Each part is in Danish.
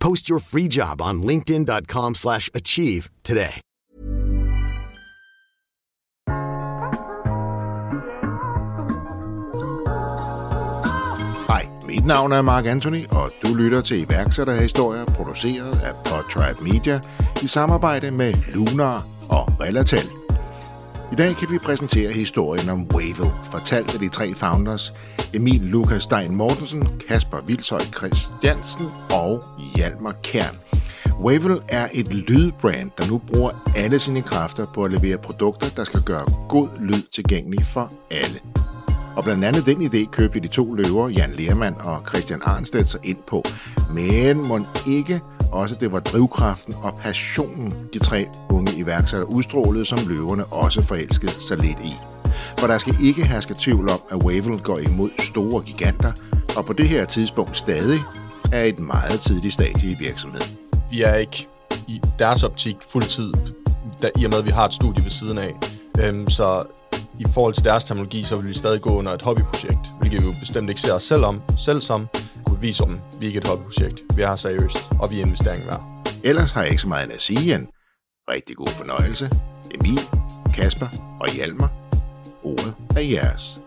Post your free job on linkedin.com/achieve slash achieve today. Hej, mit navn er Mark Anthony, og du lytter til iværksætterhistorier produceret af Podtribe Media i samarbejde med Lunar og Relatel. I dag kan vi præsentere historien om Wavell, fortalt af de tre founders Emil Lukas Stein Mortensen, Kasper Vilshøj Christiansen og Hjalmar Kern. Wavell er et lydbrand, der nu bruger alle sine kræfter på at levere produkter, der skal gøre god lyd tilgængelig for alle. Og blandt andet den idé købte de to løver, Jan Lermand og Christian Arnstedt, sig ind på. Men må ikke også det var drivkraften og passionen, de tre unge iværksættere udstrålede, som løverne også forelskede sig lidt i. For der skal ikke herske tvivl om, at Wavell går imod store giganter, og på det her tidspunkt stadig er et meget tidligt stadie i virksomheden. vi er ikke i deres optik fuldtid, der, i og med, at vi har et studie ved siden af. Øhm, så i forhold til deres terminologi, så vil vi stadig gå under et hobbyprojekt, hvilket vi jo bestemt ikke ser os selv, om, selv som. Kunne vise om, vi er ikke et hobbyprojekt. Vi er seriøst, og vi er investering værd. Ellers har jeg ikke så meget at sige end rigtig god fornøjelse. Emil, Kasper og Hjalmar. Ordet er jeres.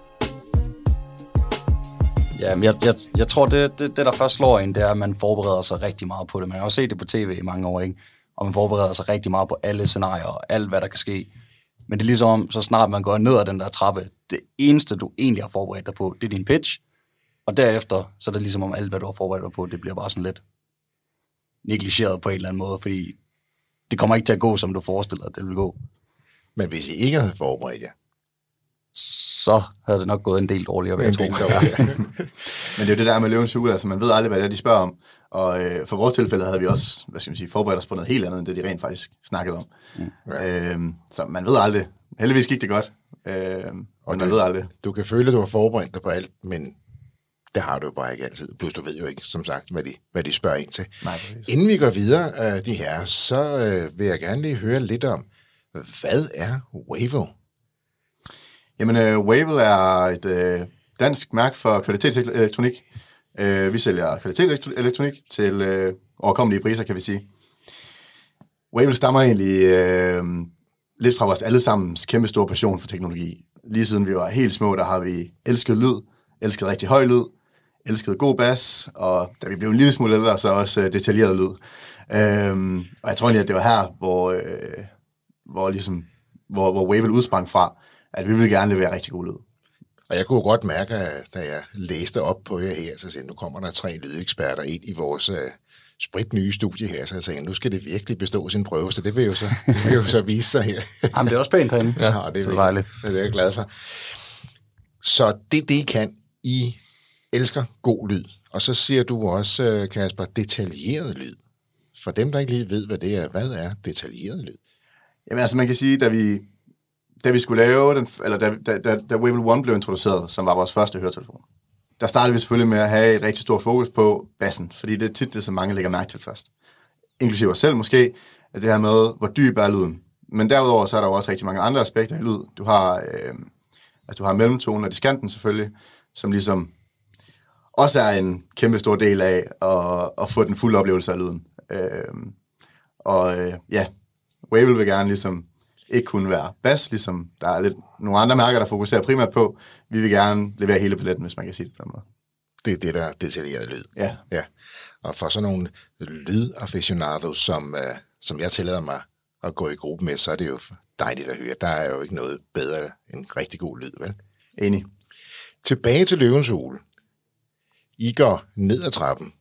Ja, men jeg, jeg, jeg tror, det, det, det, der først slår en, det er, at man forbereder sig rigtig meget på det. Man har jo set det på tv i mange år, ikke? Og man forbereder sig rigtig meget på alle scenarier og alt, hvad der kan ske. Men det er ligesom, om, så snart man går ned ad den der trappe, det eneste, du egentlig har forberedt dig på, det er din pitch. Og derefter, så er det ligesom om alt, hvad du har forberedt dig på, det bliver bare sådan lidt negligeret på en eller anden måde, fordi det kommer ikke til at gå, som du forestiller dig, det vil gå. Men hvis I ikke havde forberedt jer, Så havde det nok gået en del dårligere, vil jeg tro. en del dårligere. Men det er jo det der med løvens hule, altså man ved aldrig, hvad det er, de spørger om. Og øh, for vores tilfælde havde vi også, hvad skal man sige, forberedt os på noget helt andet, end det de rent faktisk snakkede om. Mm. Øhm, så man ved aldrig. Heldigvis gik det godt. Øhm, og man det- ved aldrig. du kan føle, at du har forberedt dig på alt, men det har du jo bare ikke altid. Plus du ved jo ikke, som sagt, hvad de, hvad de spørger ind til. Nej, præcis. Inden vi går videre, øh, de her, så øh, vil jeg gerne lige høre lidt om, hvad er Wavo? Jamen, øh, Wavell er et øh, dansk mærke for kvalitetselektronik. Øh, vi sælger kvalitetselektronik til øh, overkommelige priser, kan vi sige. Wavell stammer egentlig øh, lidt fra vores allesammens kæmpe store passion for teknologi. Lige siden vi var helt små, der har vi elsket lyd, elsket rigtig høj lyd, elsket god bas, og da vi blev en lille smule ældre, så også øh, detaljeret lyd. Øhm, og jeg tror egentlig, at det var her, hvor, øh, hvor, ligesom, hvor, hvor Wavell udsprang fra, at vi ville gerne levere rigtig god lyd. Og jeg kunne godt mærke, at da jeg læste op på jer her, så sagde nu kommer der tre lydeksperter ind i vores øh, sprit nye studie her, så jeg sagde, nu skal det virkelig bestå sin prøve, så det vil jo så, det vil jo så vise sig her. Jamen, det er også pænt herinde. Ja, det er, det er virkelig- dejligt. Det er jeg glad for. Så det, det I kan, I elsker god lyd. Og så siger du også, øh, Kasper, detaljeret lyd. For dem, der ikke lige ved, hvad det er, hvad er detaljeret lyd? Jamen altså, man kan sige, da vi, da vi skulle lave den, eller da, da, da, da Wavell One blev introduceret, som var vores første høretelefon, der startede vi selvfølgelig med at have et rigtig stort fokus på bassen, fordi det er tit det, som mange lægger mærke til først. Inklusive os selv måske, at det her med, hvor dyb er lyden. Men derudover så er der jo også rigtig mange andre aspekter i lyd. Du har, øh, altså, du har mellemtonen og diskanten selvfølgelig, som ligesom også er en kæmpe stor del af at, at få den fulde oplevelse af lyden. Øh, og øh, ja, Wavell vil gerne ligesom ikke kunne være bas, ligesom der er lidt nogle andre mærker, der fokuserer primært på. Vi vil gerne levere hele paletten, hvis man kan sige det på den måde. Det er det, der er detaljeret lyd. Ja. ja. Og for sådan nogle lydaficionados, som, uh, som jeg tillader mig at gå i gruppe med, så er det jo dejligt at høre. Der er jo ikke noget bedre end rigtig god lyd, vel? Enig. Tilbage til løvens hule. I går ned ad trappen.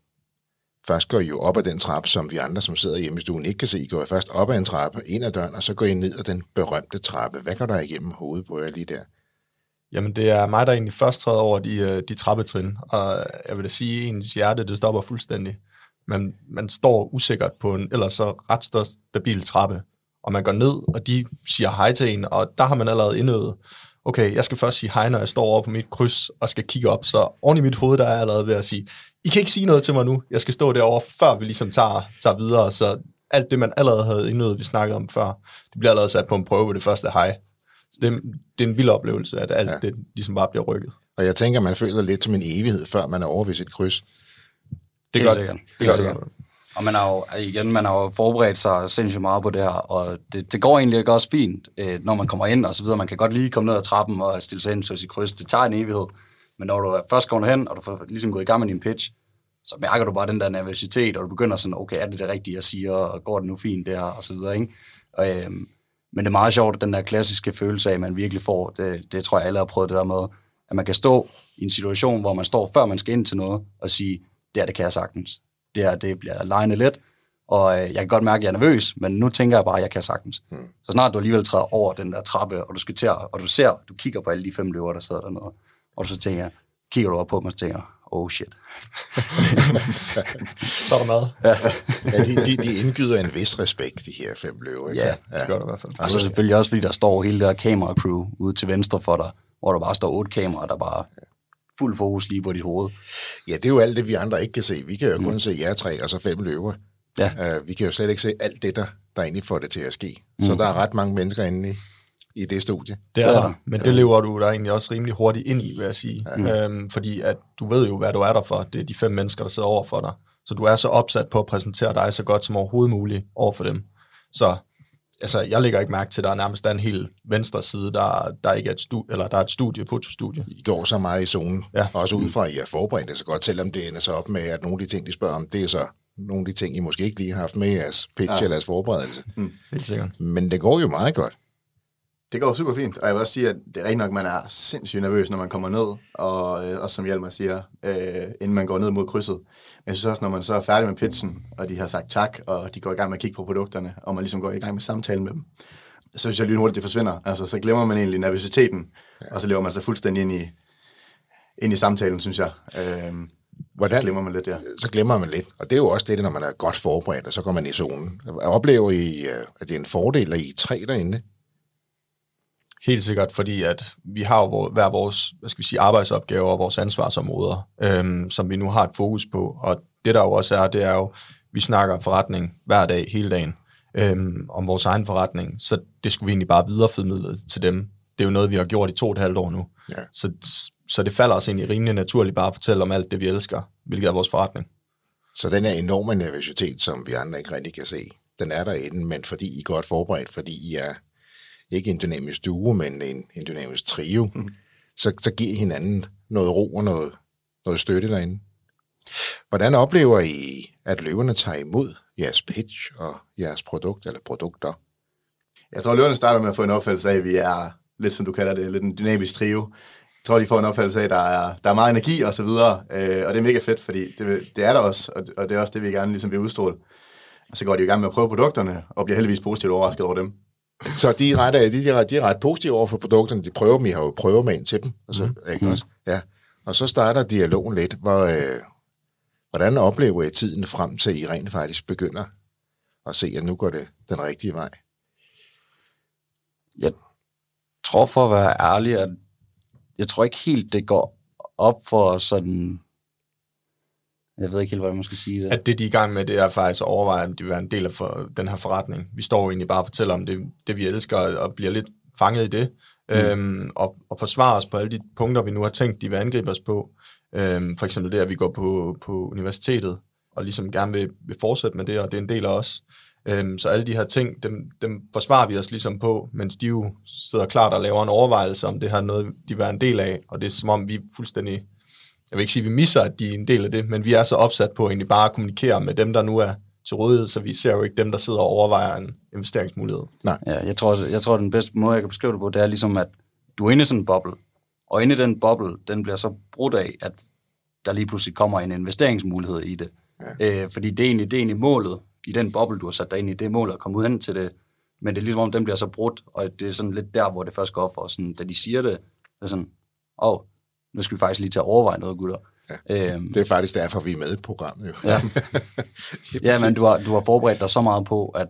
Først går I jo op ad den trappe, som vi andre, som sidder hjemme i stuen, ikke kan se. I går først op ad en trappe, ind ad døren, og så går I ned ad den berømte trappe. Hvad går der igennem hovedet på jer lige der? Jamen, det er mig, der egentlig først træder over de, øh, de trappetrin, og jeg vil da sige, at ens hjerte, det stopper fuldstændig. Man, man står usikkert på en ellers så ret stabil trappe, og man går ned, og de siger hej til en, og der har man allerede indøvet, okay, jeg skal først sige hej, når jeg står over på mit kryds og skal kigge op, så oven i mit hoved, der er jeg allerede ved at sige, I kan ikke sige noget til mig nu, jeg skal stå derovre, før vi ligesom tager, tager videre, så alt det, man allerede havde indøvet, vi snakkede om før, det bliver allerede sat på en prøve ved det første hej. Så det, det er en vild oplevelse, at alt ja. det ligesom bare bliver rykket. Og jeg tænker, man føler lidt som en evighed, før man er over ved sit kryds. Det gør sikkert. Det gør sikkert. Og man har jo, igen, man har jo forberedt sig sindssygt meget på det her, og det, det går egentlig ikke også fint, øh, når man kommer ind og så videre. Man kan godt lige komme ned ad trappen og stille sig ind til sit kryds. Det tager en evighed. Men når du først kommer hen, og du får ligesom gået i gang med din pitch, så mærker du bare den der nervøsitet, og du begynder sådan, okay, er det det rigtige, jeg siger, og går det nu fint der, og så videre, ikke? Og, øh, men det er meget sjovt, den der klassiske følelse af, man virkelig får, det, det tror jeg alle har prøvet det der med, at man kan stå i en situation, hvor man står, før man skal ind til noget, og sige, det det kan jeg sagtens. Det her, det bliver lejende let, og øh, jeg kan godt mærke, at jeg er nervøs, men nu tænker jeg bare, at jeg kan sagtens. Hmm. Så snart du alligevel træder over den der trappe, og du skal til, og du ser, du kigger på alle de fem løver, der sidder dernede, og så tænker kigger du op på dem og tænker, oh shit. så er der mad. Ja. ja de, de, de indgyder en vis respekt, de her fem løver. Ikke? Ja, det gør det i hvert fald. Og så selvfølgelig også, fordi der står hele det her kamera-crew ude til venstre for dig, hvor der bare står otte kameraer, der bare fuld fokus lige på dit hoved. Ja, det er jo alt det, vi andre ikke kan se. Vi kan jo mm. kun se jer tre, og så fem løver. Ja. Uh, vi kan jo slet ikke se alt det, der, der egentlig får det til at ske. Mm. Så der er ret mange mennesker inde i, i det studie. Det er der, men det lever du der egentlig også rimelig hurtigt ind i, vil jeg sige. Ja. Øhm, fordi at du ved jo, hvad du er der for. Det er de fem mennesker, der sidder over for dig. Så du er så opsat på at præsentere dig så godt som overhovedet muligt over for dem. Så altså, jeg lægger ikke mærke til, at der er nærmest en helt venstre side, der, der ikke er et studie, eller der er et studie, fotostudie. I går så meget i zonen, ja. også ud fra, at I er forberedt så godt, selvom det ender så op med, at nogle af de ting, de spørger om, det er så nogle af de ting, I måske ikke lige har haft med i jeres pitch ja. eller jeres forberedelse. Mm. Helt sikkert. Men det går jo meget godt. Det går super fint, og jeg vil også sige, at det er rigtig nok, man er sindssygt nervøs, når man kommer ned, og øh, også som Hjalmar siger, øh, inden man går ned mod krydset. Men jeg synes også, når man så er færdig med pitchen, og de har sagt tak, og de går i gang med at kigge på produkterne, og man ligesom går i gang med samtale med dem, så synes jeg lynhurtigt, det forsvinder. Altså, så glemmer man egentlig nervøsiteten, ja. og så lever man sig fuldstændig ind i, ind i samtalen, synes jeg. Øh, Hvordan, så glemmer man lidt, ja. Så glemmer man lidt. Og det er jo også det, når man er godt forberedt, og så går man i zonen. Oplever I, øh, at det er en fordel, at I er tre derinde? Helt sikkert, fordi at vi har jo hver vores hvad skal vi sige, arbejdsopgaver og vores ansvarsområder, øhm, som vi nu har et fokus på. Og det der jo også er, det er jo, vi snakker forretning hver dag, hele dagen, øhm, om vores egen forretning. Så det skulle vi egentlig bare videreformidle til dem. Det er jo noget, vi har gjort i to og et halvt år nu. Ja. Så, så det falder os egentlig rimelig naturligt bare at fortælle om alt det, vi elsker, hvilket er vores forretning. Så den er enorme nervøsitet, som vi andre ikke rigtig kan se, den er derinde, men fordi I er godt forberedt, fordi I er ikke en dynamisk duo, men en, en dynamisk trio, mm. så, så giver hinanden noget ro og noget, noget støtte derinde. Hvordan oplever I, at løverne tager imod jeres pitch og jeres produkt eller produkter? Jeg tror, løverne starter med at få en opfattelse af, at vi er lidt, som du kalder det, lidt en dynamisk trio. Jeg tror, de får en opfattelse af, at der er, der er meget energi og så videre, øh, og det er mega fedt, fordi det, det er der også, og, og det er også det, vi gerne ligesom vil udstråle. Og så går de i gang med at prøve produkterne, og bliver heldigvis positivt overrasket over dem. Så de er, ret, de, er, de er ret positive over for produkterne. De prøver dem. I har jo prøver med ind til dem. Altså, mm. ikke mm. også? Ja. Og så starter dialogen lidt. Hvor, øh, hvordan oplever I tiden frem til, I rent faktisk begynder at se, at nu går det den rigtige vej? Jeg tror for at være ærlig, at jeg tror ikke helt, det går op for sådan jeg ved ikke helt, hvordan man skal sige det. At det, de er i gang med, det er faktisk at overveje, om de vil være en del af for, den her forretning. Vi står egentlig bare og fortæller om det, det vi elsker, og bliver lidt fanget i det, mm. øhm, og, og forsvare os på alle de punkter, vi nu har tænkt, de vil angribe os på. Øhm, for eksempel det, at vi går på, på universitetet, og ligesom gerne vil, vil fortsætte med det, og det er en del af os. Øhm, så alle de her ting, dem, dem forsvarer vi os ligesom på, mens de jo sidder klart og laver en overvejelse om det her noget, de vil være en del af, og det er som om vi fuldstændig, jeg vil ikke sige, at vi misser, at de er en del af det, men vi er så opsat på egentlig bare at kommunikere med dem, der nu er til rådighed, så vi ser jo ikke dem, der sidder og overvejer en investeringsmulighed. Ja, jeg tror, jeg tror, den bedste måde, jeg kan beskrive det på, det er ligesom, at du er inde i sådan en boble, og inde i den boble, den bliver så brudt af, at der lige pludselig kommer en investeringsmulighed i det. Ja. Øh, fordi det er, egentlig, det er egentlig målet i den boble, du har sat dig ind i, det er målet at komme ud hen til det. Men det er ligesom om, den bliver så brudt, og det er sådan lidt der, hvor det først går op for. Sådan, da de siger det, det er sådan, åh, oh, nu skal vi faktisk lige til at overveje noget, gutter. Ja. Øhm, det er faktisk derfor, vi er med i programmet. Jo. Ja, ja men du har, du har forberedt dig så meget på, at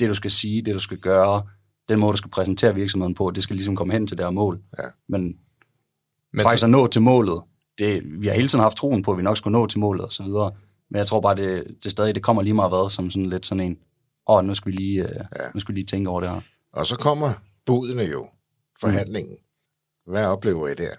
det, du skal sige, det, du skal gøre, den måde, du skal præsentere virksomheden på, det skal ligesom komme hen til det her mål. Ja. Men, Men faktisk så- at nå til målet, det, vi har hele tiden haft troen på, at vi nok skulle nå til målet og så videre. Men jeg tror bare, det, det stadig det kommer lige meget hvad, som sådan lidt sådan en, åh, oh, nu skal vi lige, øh, ja. nu skal vi lige tænke over det her. Og så kommer budene jo, forhandlingen. Hvad oplever I der?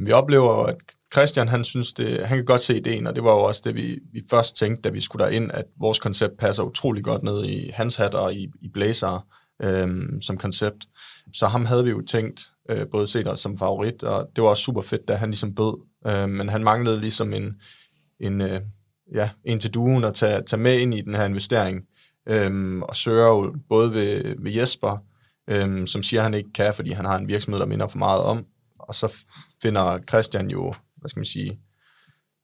Vi oplever jo, at Christian, han synes det, han kan godt se ideen, og det var jo også det, vi, vi først tænkte, da vi skulle derind, at vores koncept passer utrolig godt ned i hans hat og i, i blazer øhm, som koncept. Så ham havde vi jo tænkt, øh, både set os som favorit, og det var også super fedt, da han ligesom bød. Øh, men han manglede ligesom en, en, øh, ja, en til duen at tage, tage med ind i den her investering, øhm, og søger jo både ved, ved Jesper, øhm, som siger, at han ikke kan, fordi han har en virksomhed, der minder for meget om, og så finder Christian jo, hvad skal man sige,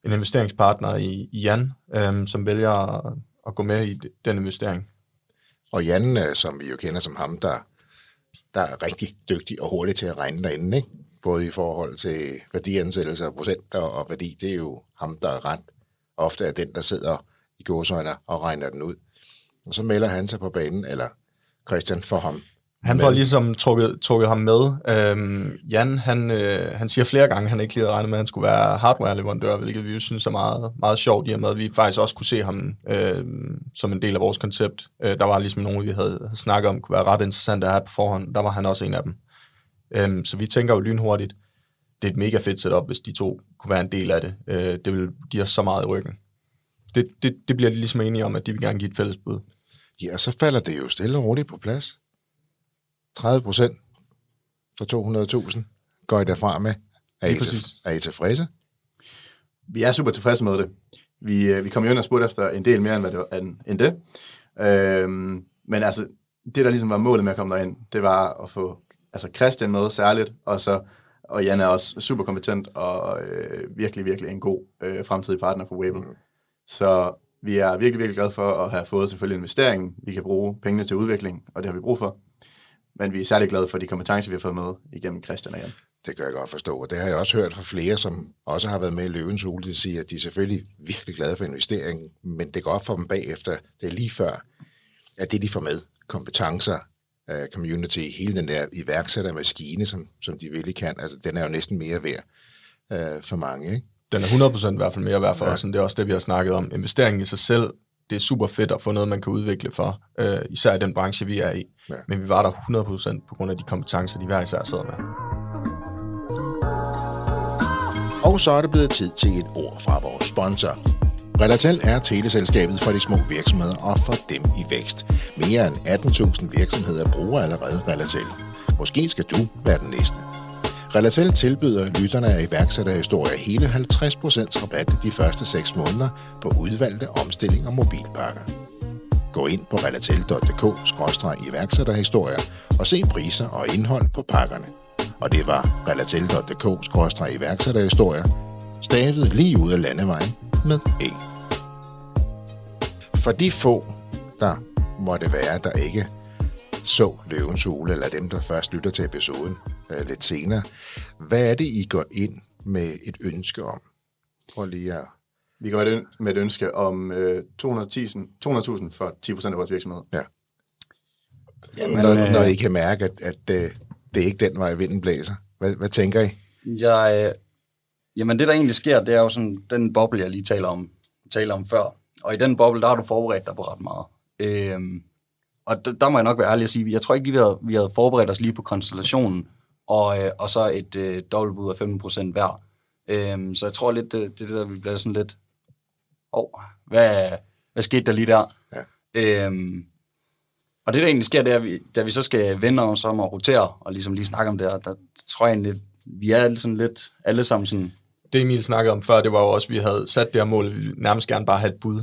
en investeringspartner i, i Jan, øhm, som vælger at, at gå med i den investering. Og Jan, øh, som vi jo kender som ham, der, der er rigtig dygtig og hurtig til at regne derinde, ikke? både i forhold til værdiansættelse og procenter og værdi, det er jo ham, der er rent. Ofte er den, der sidder i gåsøjner og regner den ud. Og så melder han sig på banen, eller Christian for ham. Han får ligesom trukket, trukket ham med. Øhm, Jan, han, øh, han siger flere gange, at han ikke lige havde regnet med, at han skulle være hardware-leverandør, hvilket vi jo synes er meget, meget sjovt, i og med, at vi faktisk også kunne se ham øh, som en del af vores koncept. Øh, der var ligesom nogen, vi havde, havde snakket om, kunne være ret interessante at have på forhånd. Der var han også en af dem. Øhm, så vi tænker jo lynhurtigt, det er et mega fedt setup, hvis de to kunne være en del af det. Øh, det vil give os så meget i ryggen. Det, det, det bliver de ligesom enige om, at de vil gerne give et fælles bud. Ja, og så falder det jo stille og roligt på plads. 30 procent for 200.000 går I derfra med. Er I, til, er I tilfredse? Vi er super tilfredse med det. Vi, øh, vi kom jo ind og spurgte efter en del mere end, hvad det var, end, end det. Øhm, men altså, det der ligesom var målet med at komme derind, det var at få altså Christian med særligt, og så og Jan er også super kompetent og øh, virkelig, virkelig en god øh, fremtidig partner for Wable. Mm. Så vi er virkelig, virkelig glade for at have fået selvfølgelig investeringen. Vi kan bruge pengene til udvikling, og det har vi brug for. Men vi er særlig glade for de kompetencer, vi har fået med igennem Christian og Jan. Det kan jeg godt forstå, og det har jeg også hørt fra flere, som også har været med i Løvens Hule, de siger, at de er selvfølgelig virkelig glade for investeringen, men det går op for dem bagefter, det er lige før, at det de får med, kompetencer, uh, community, hele den der iværksættermaskine, som, som de virkelig kan, altså den er jo næsten mere værd uh, for mange, ikke? den er 100% i hvert fald mere værd for ja. os, end det er også det, vi har snakket om. Investeringen i sig selv, det er super fedt at få noget, man kan udvikle for, øh, især i den branche, vi er i. Ja. Men vi var der 100% på grund af de kompetencer, de hver især sidder med. Og så er det blevet tid til et ord fra vores sponsor. Relatel er teleselskabet for de små virksomheder og for dem i vækst. Mere end 18.000 virksomheder bruger allerede Relatel. Måske skal du være den næste. Relatel tilbyder lytterne af iværksætterhistorier hele 50% rabat de første 6 måneder på udvalgte omstilling og mobilpakker. Gå ind på relatel.dk-iværksætterhistorier og se priser og indhold på pakkerne. Og det var relatel.dk-iværksætterhistorier, stavet lige ud af landevejen med E. For de få, der måtte være, der ikke så Løvens Hule, eller dem, der først lytter til episoden øh, lidt senere, hvad er det, I går ind med et ønske om? Prøv lige at... Vi går ind med et ønske om øh, 200.000 200.000 for 10% af vores virksomhed. Ja. Jamen, når, øh, når I kan mærke, at, at øh, det er ikke den vej, vinden blæser. Hvad, hvad tænker I? Jeg, øh, jamen det, der egentlig sker, det er jo sådan den boble, jeg lige taler om, taler om før. Og i den boble, der har du forberedt dig på ret meget. Øhm, og der, der må jeg nok være ærlig at sige, jeg tror ikke, vi havde, vi havde forberedt os lige på konstellationen, og, øh, og så et øh, dobbeltbud af 15% hver. Øhm, så jeg tror lidt, det, det der, vi bliver sådan lidt, oh, hvad, hvad skete der lige der? Ja. Øhm, og det, der egentlig sker, det er, at vi, da vi så skal vende os om og rotere, og ligesom lige snakke om det her, der tror jeg egentlig, vi er sådan lidt alle sammen sådan, Det Emil snakkede om før, det var jo også, at vi havde sat det her mål, vi nærmest gerne bare have et bud.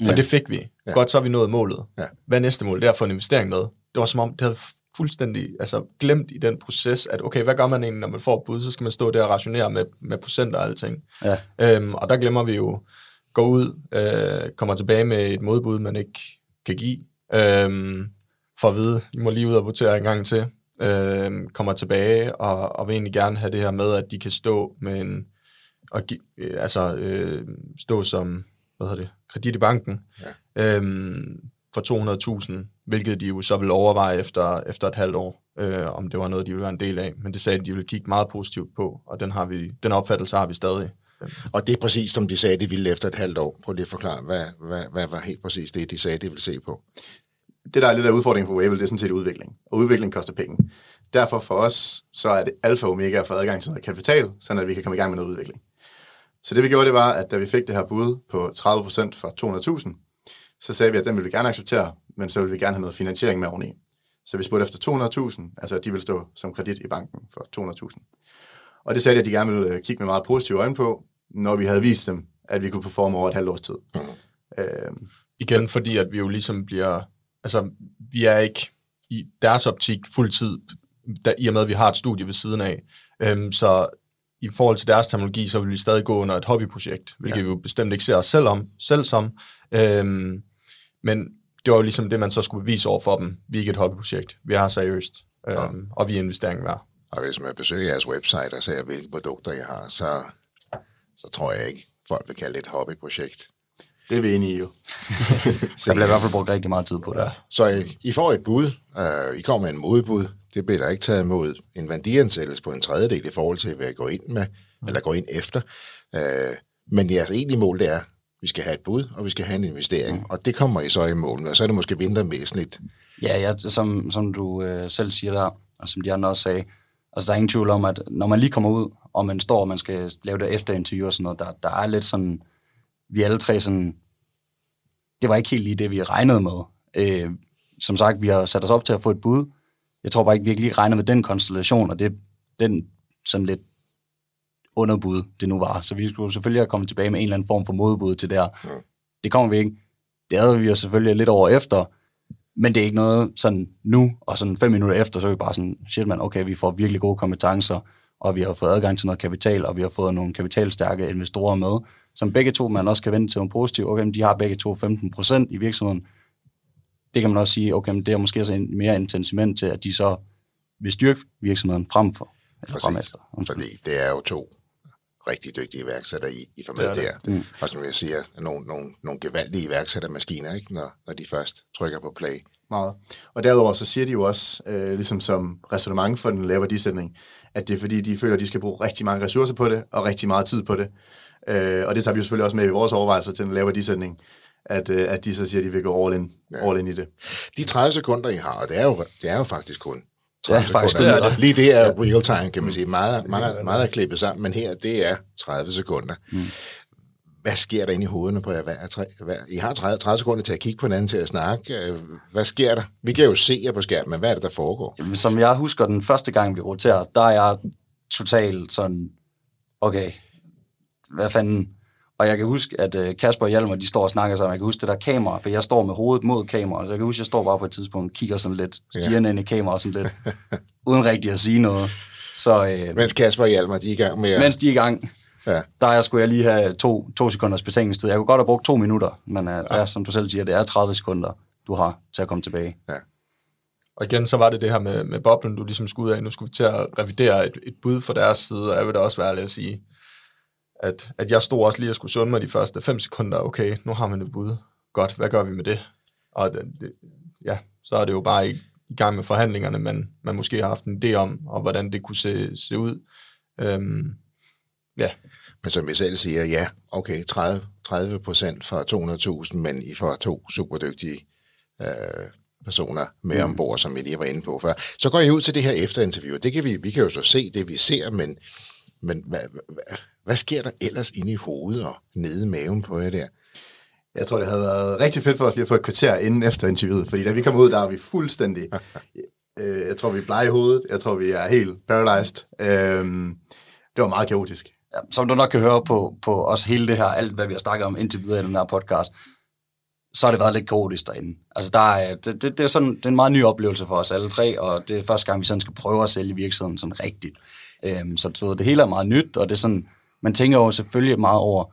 Ja. Og det fik vi. Ja. Ja. Godt, så har vi nået målet. Ja. Hvad er næste mål? Det er at få en investering med. Det var som om, det havde fuldstændig altså, glemt i den proces, at okay, hvad gør man egentlig, når man får et bud? Så skal man stå der og rationere med, med procenter og alting. ja, Øhm, og der glemmer vi jo, gå ud, øh, kommer tilbage med et modbud, man ikke kan give, øhm, for at vide, I må lige ud og votere en gang til, øhm, kommer tilbage og, og vil egentlig gerne have det her med, at de kan stå med en, og give, øh, altså øh, stå som, hvad hedder det, kredit i banken, ja. øhm, for 200.000, hvilket de jo så vil overveje efter, efter et halvt år, øh, om det var noget, de ville være en del af. Men det sagde de, de ville kigge meget positivt på, og den, har vi, den opfattelse har vi stadig. Og det er præcis, som de sagde, de ville efter et halvt år. Prøv lige at forklare, hvad, hvad, hvad var helt præcis det, de sagde, de ville se på. det, der er lidt af udfordringen for Wavell, det er sådan set udvikling. Og udvikling koster penge. Derfor for os, så er det alfa og omega at få adgang til noget kapital, så at vi kan komme i gang med noget udvikling. Så det vi gjorde, det var, at da vi fik det her bud på 30% for 200.000, så sagde vi, at den ville vi gerne acceptere, men så ville vi gerne have noget finansiering med oveni. Så vi spurgte efter 200.000, altså at de ville stå som kredit i banken for 200.000. Og det sagde de, at de gerne ville øh, kigge med meget positive øjne på, når vi havde vist dem, at vi kunne performe over et halvt års tid. Mm. Øhm, Igen, fordi at vi jo ligesom bliver, altså vi er ikke i deres optik fuldtid, der, i og med at vi har et studie ved siden af. Øhm, så i forhold til deres terminologi, så vil vi stadig gå under et hobbyprojekt, hvilket ja. vi jo bestemt ikke ser os selv, om, selv som. Øhm, men det var jo ligesom det, man så skulle bevise over for dem. Vi er ikke et hobbyprojekt. Vi er seriøst, øhm, ja. og vi er investering værd. Og hvis man besøger jeres website og ser, hvilke produkter I har, så, så tror jeg ikke, folk vil kalde det et hobbyprojekt. det er vi enige i jo. der bliver i hvert fald brugt rigtig meget tid på det. Så I, I får et bud, øh, I kommer med en modbud, det bliver der ikke taget imod en værdiansættelse på en tredjedel i forhold til, hvad jeg går ind med, eller går ind efter. Øh, men jeres egentlige mål, det er, at vi skal have et bud, og vi skal have en investering, mm. og det kommer I så i mål med, og så er det måske mindre væsentligt. Ja, ja som, som du øh, selv siger der, og som de andre også sagde, altså der er ingen tvivl om, at når man lige kommer ud, og man står, og man skal lave det efter interview og sådan noget, der, der er lidt sådan, vi alle tre sådan, det var ikke helt lige det, vi regnede med. Øh, som sagt, vi har sat os op til at få et bud. Jeg tror bare ikke, vi ikke lige regner med den konstellation, og det den sådan lidt underbud, det nu var. Så vi skulle selvfølgelig have kommet tilbage med en eller anden form for modbud til det her. Mm. Det kommer vi ikke. Det havde vi jo selvfølgelig lidt over efter, men det er ikke noget sådan nu, og sådan fem minutter efter, så er vi bare sådan, shit man, okay, vi får virkelig gode kompetencer, og vi har fået adgang til noget kapital, og vi har fået nogle kapitalstærke investorer med, som begge to man også kan vende til nogle positive. Okay, men de har begge to 15 procent i virksomheden. Det kan man også sige, okay, men det er måske også en mere intensiment til, at de så vil styrke virksomheden frem for, eller frem efter. Undskyld. Fordi det er jo to rigtig dygtige iværksættere, I, I får med Det er der. det. Mm. Og som jeg siger, nogle, nogle, nogle gevaldige iværksættermaskiner, ikke? Når, når de først trykker på play. Meget. Og derudover så siger de jo også, øh, ligesom som resonemang for den lave værdisætning, at det er fordi, de føler, at de skal bruge rigtig mange ressourcer på det, og rigtig meget tid på det. Øh, og det tager vi jo selvfølgelig også med i vores overvejelser til den lave værdisætning, at, øh, at de så siger, at de vil gå all in, ja. all in i det. De 30 sekunder, I har, og det er jo, det er jo faktisk kun Det er faktisk sekunder. kun det. Lige det er real time, kan man sige. Meget, meget, meget er klippet sammen, men her, det er 30 sekunder. Mm. Hvad sker der inde i hovederne på jer? Hver, hver, I har 30, 30 sekunder til at kigge på hinanden, til at snakke. Øh, Hvad sker der? Vi kan jo se jer på skærmen, men hvad er det, der foregår? Som jeg husker den første gang, vi roterer, der er jeg totalt sådan, okay, hvad fanden? Og jeg kan huske, at øh, Kasper og Hjalmar, de står og snakker sammen. Jeg kan huske det der kamera, for jeg står med hovedet mod kameraet. Så jeg kan huske, at jeg står bare på et tidspunkt og kigger sådan lidt, stirrende ind i kameraet sådan lidt, uden rigtig at sige noget. Så øh, Mens Kasper og Hjalmar, de er i gang med at... mens de er i gang, Ja. der er, skulle jeg lige have to, to sekunders betænkningstid. Jeg kunne godt have brugt to minutter, men øh, ja. som du selv siger, det er 30 sekunder, du har til at komme tilbage. Og igen, så var det det her med, med boblen, du ligesom skulle ud af. Nu skulle vi til at revidere et, et bud fra deres side, og jeg vil da også være ærlig at sige, at, at jeg stod også lige og skulle sunde mig de første fem sekunder. Okay, nu har man et bud. Godt, hvad gør vi med det? Og det, det, ja, så er det jo bare i, i gang med forhandlingerne, man, man måske har haft en idé om, og hvordan det kunne se, se ud. Øhm, ja, Men som jeg selv siger, ja, okay, 30, 30 procent for 200.000, men I får to superdygtige øh, personer med mm. ombord, som jeg lige var inde på før. Så går I ud til det her efterinterview. Det kan vi, vi kan jo så se det, vi ser, men, men hvad, hvad, Hvad sker der ellers inde i hovedet og nede i maven på jer der? Jeg tror, det havde været rigtig fedt for os lige at få et kvarter inden efter interviewet, fordi da vi kom ud, der var vi fuldstændig... øh, jeg tror, vi er blege i hovedet. Jeg tror, vi er helt paralyzed. Øh, det var meget kaotisk. Ja, som du nok kan høre på, på os hele det her, alt hvad vi har snakket om indtil videre i den her podcast, så har det været lidt kaotisk derinde. Altså, der er, det, det, det, er sådan, det er en meget ny oplevelse for os alle tre, og det er første gang, vi sådan skal prøve at sælge virksomheden sådan rigtigt. Øhm, så så det hele er meget nyt, og det er sådan, man tænker jo selvfølgelig meget over,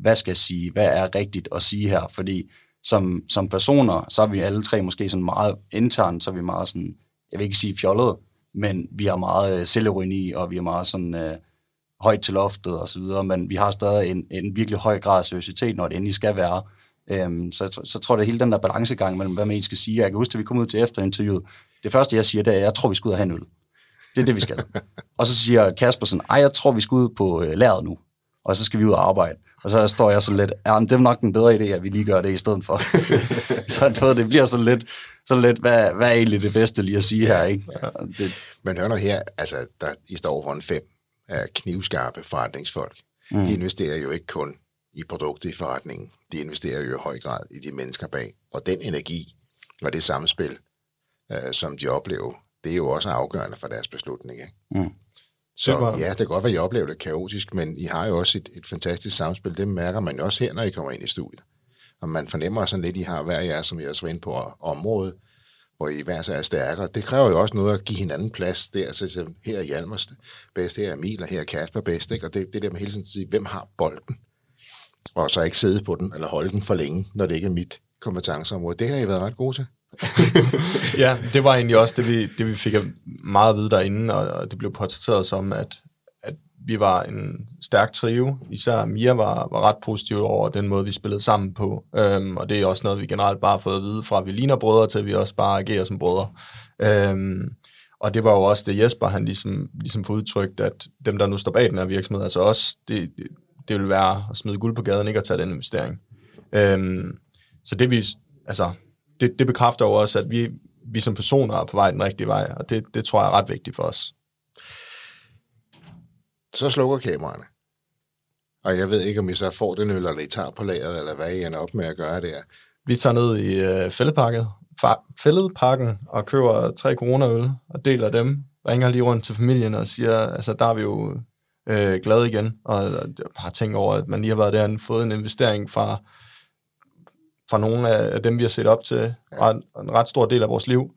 hvad skal jeg sige, hvad er rigtigt at sige her, fordi som, som personer, så er vi alle tre måske sådan meget internt, så er vi meget sådan, jeg vil ikke sige fjollet, men vi har meget øh, selvironi, og vi er meget sådan øh, højt til loftet og så videre, men vi har stadig en, en virkelig høj grad af seriøsitet, når det endelig skal være. Øhm, så, så, så tror jeg, det er hele den der balancegang mellem, hvad man egentlig skal sige. Jeg kan huske, at vi kom ud til efterinterviewet. Det første, jeg siger, det er, at jeg tror, vi skal ud og have en øl. Det er det, vi skal. og så siger Kasper sådan, ej, jeg tror, vi skal ud på øh, læret nu. Og så skal vi ud og arbejde. Og så står jeg så lidt, ja, men det er nok den bedre idé, at vi lige gør det i stedet for. så det bliver sådan lidt, sådan lidt hvad, hvad er egentlig det bedste lige at sige her, ikke? Det, Men hør nu her, altså, der, I står foran fem uh, knivskarpe forretningsfolk. Mm. De investerer jo ikke kun i produkter i forretningen. De investerer jo i høj grad i de mennesker bag. Og den energi og det samspil, uh, som de oplever, det er jo også afgørende for deres beslutning. Ikke? Mm. Så Det ja, det kan godt være, at I oplever det kaotisk, men I har jo også et, et fantastisk samspil. Det mærker man jo også her, når I kommer ind i studiet. Og man fornemmer sådan lidt, at I har hver jer, som jeg også var inde på, område, hvor I hver sig er stærkere. Det kræver jo også noget at give hinanden plads. Der, så her er Hjalmers bedst, her er Emil, og her er Kasper bedst. Ikke? Og det, det der med hele tiden at sige, hvem har bolden? Og så ikke sidde på den, eller holde den for længe, når det ikke er mit kompetenceområde. Det har I været ret gode til. ja, det var egentlig også det, vi, det, vi fik meget at vide derinde, og, og det blev portrætteret som, at vi var en stærk trio. Især Mia var, var ret positiv over den måde, vi spillede sammen på. Øhm, og det er også noget, vi generelt bare har fået at vide fra, at vi ligner brødre, til at vi også bare agerer som brødre. Øhm, og det var jo også det, Jesper han ligesom, ligesom får udtrykt, at dem, der nu står bag den her virksomhed, altså os, det, det, det vil være at smide guld på gaden, ikke at tage den investering. Øhm, så det vi, altså, det, det bekræfter jo også, at vi, vi som personer er på vej den rigtige vej, og det, det tror jeg er ret vigtigt for os. Så slukker kameraerne. Og jeg ved ikke, om I så får den øl, eller I tager på lageret, eller hvad I ender op med at gøre der. Vi tager ned i øh, fældeparket, fældeparken og køber tre coronaøl og deler dem. Ringer lige rundt til familien og siger, altså der er vi jo øh, glade igen, og har tænkt over, at man lige har været der og fået en investering fra, fra nogle af dem, vi har set op til, og en, en ret stor del af vores liv.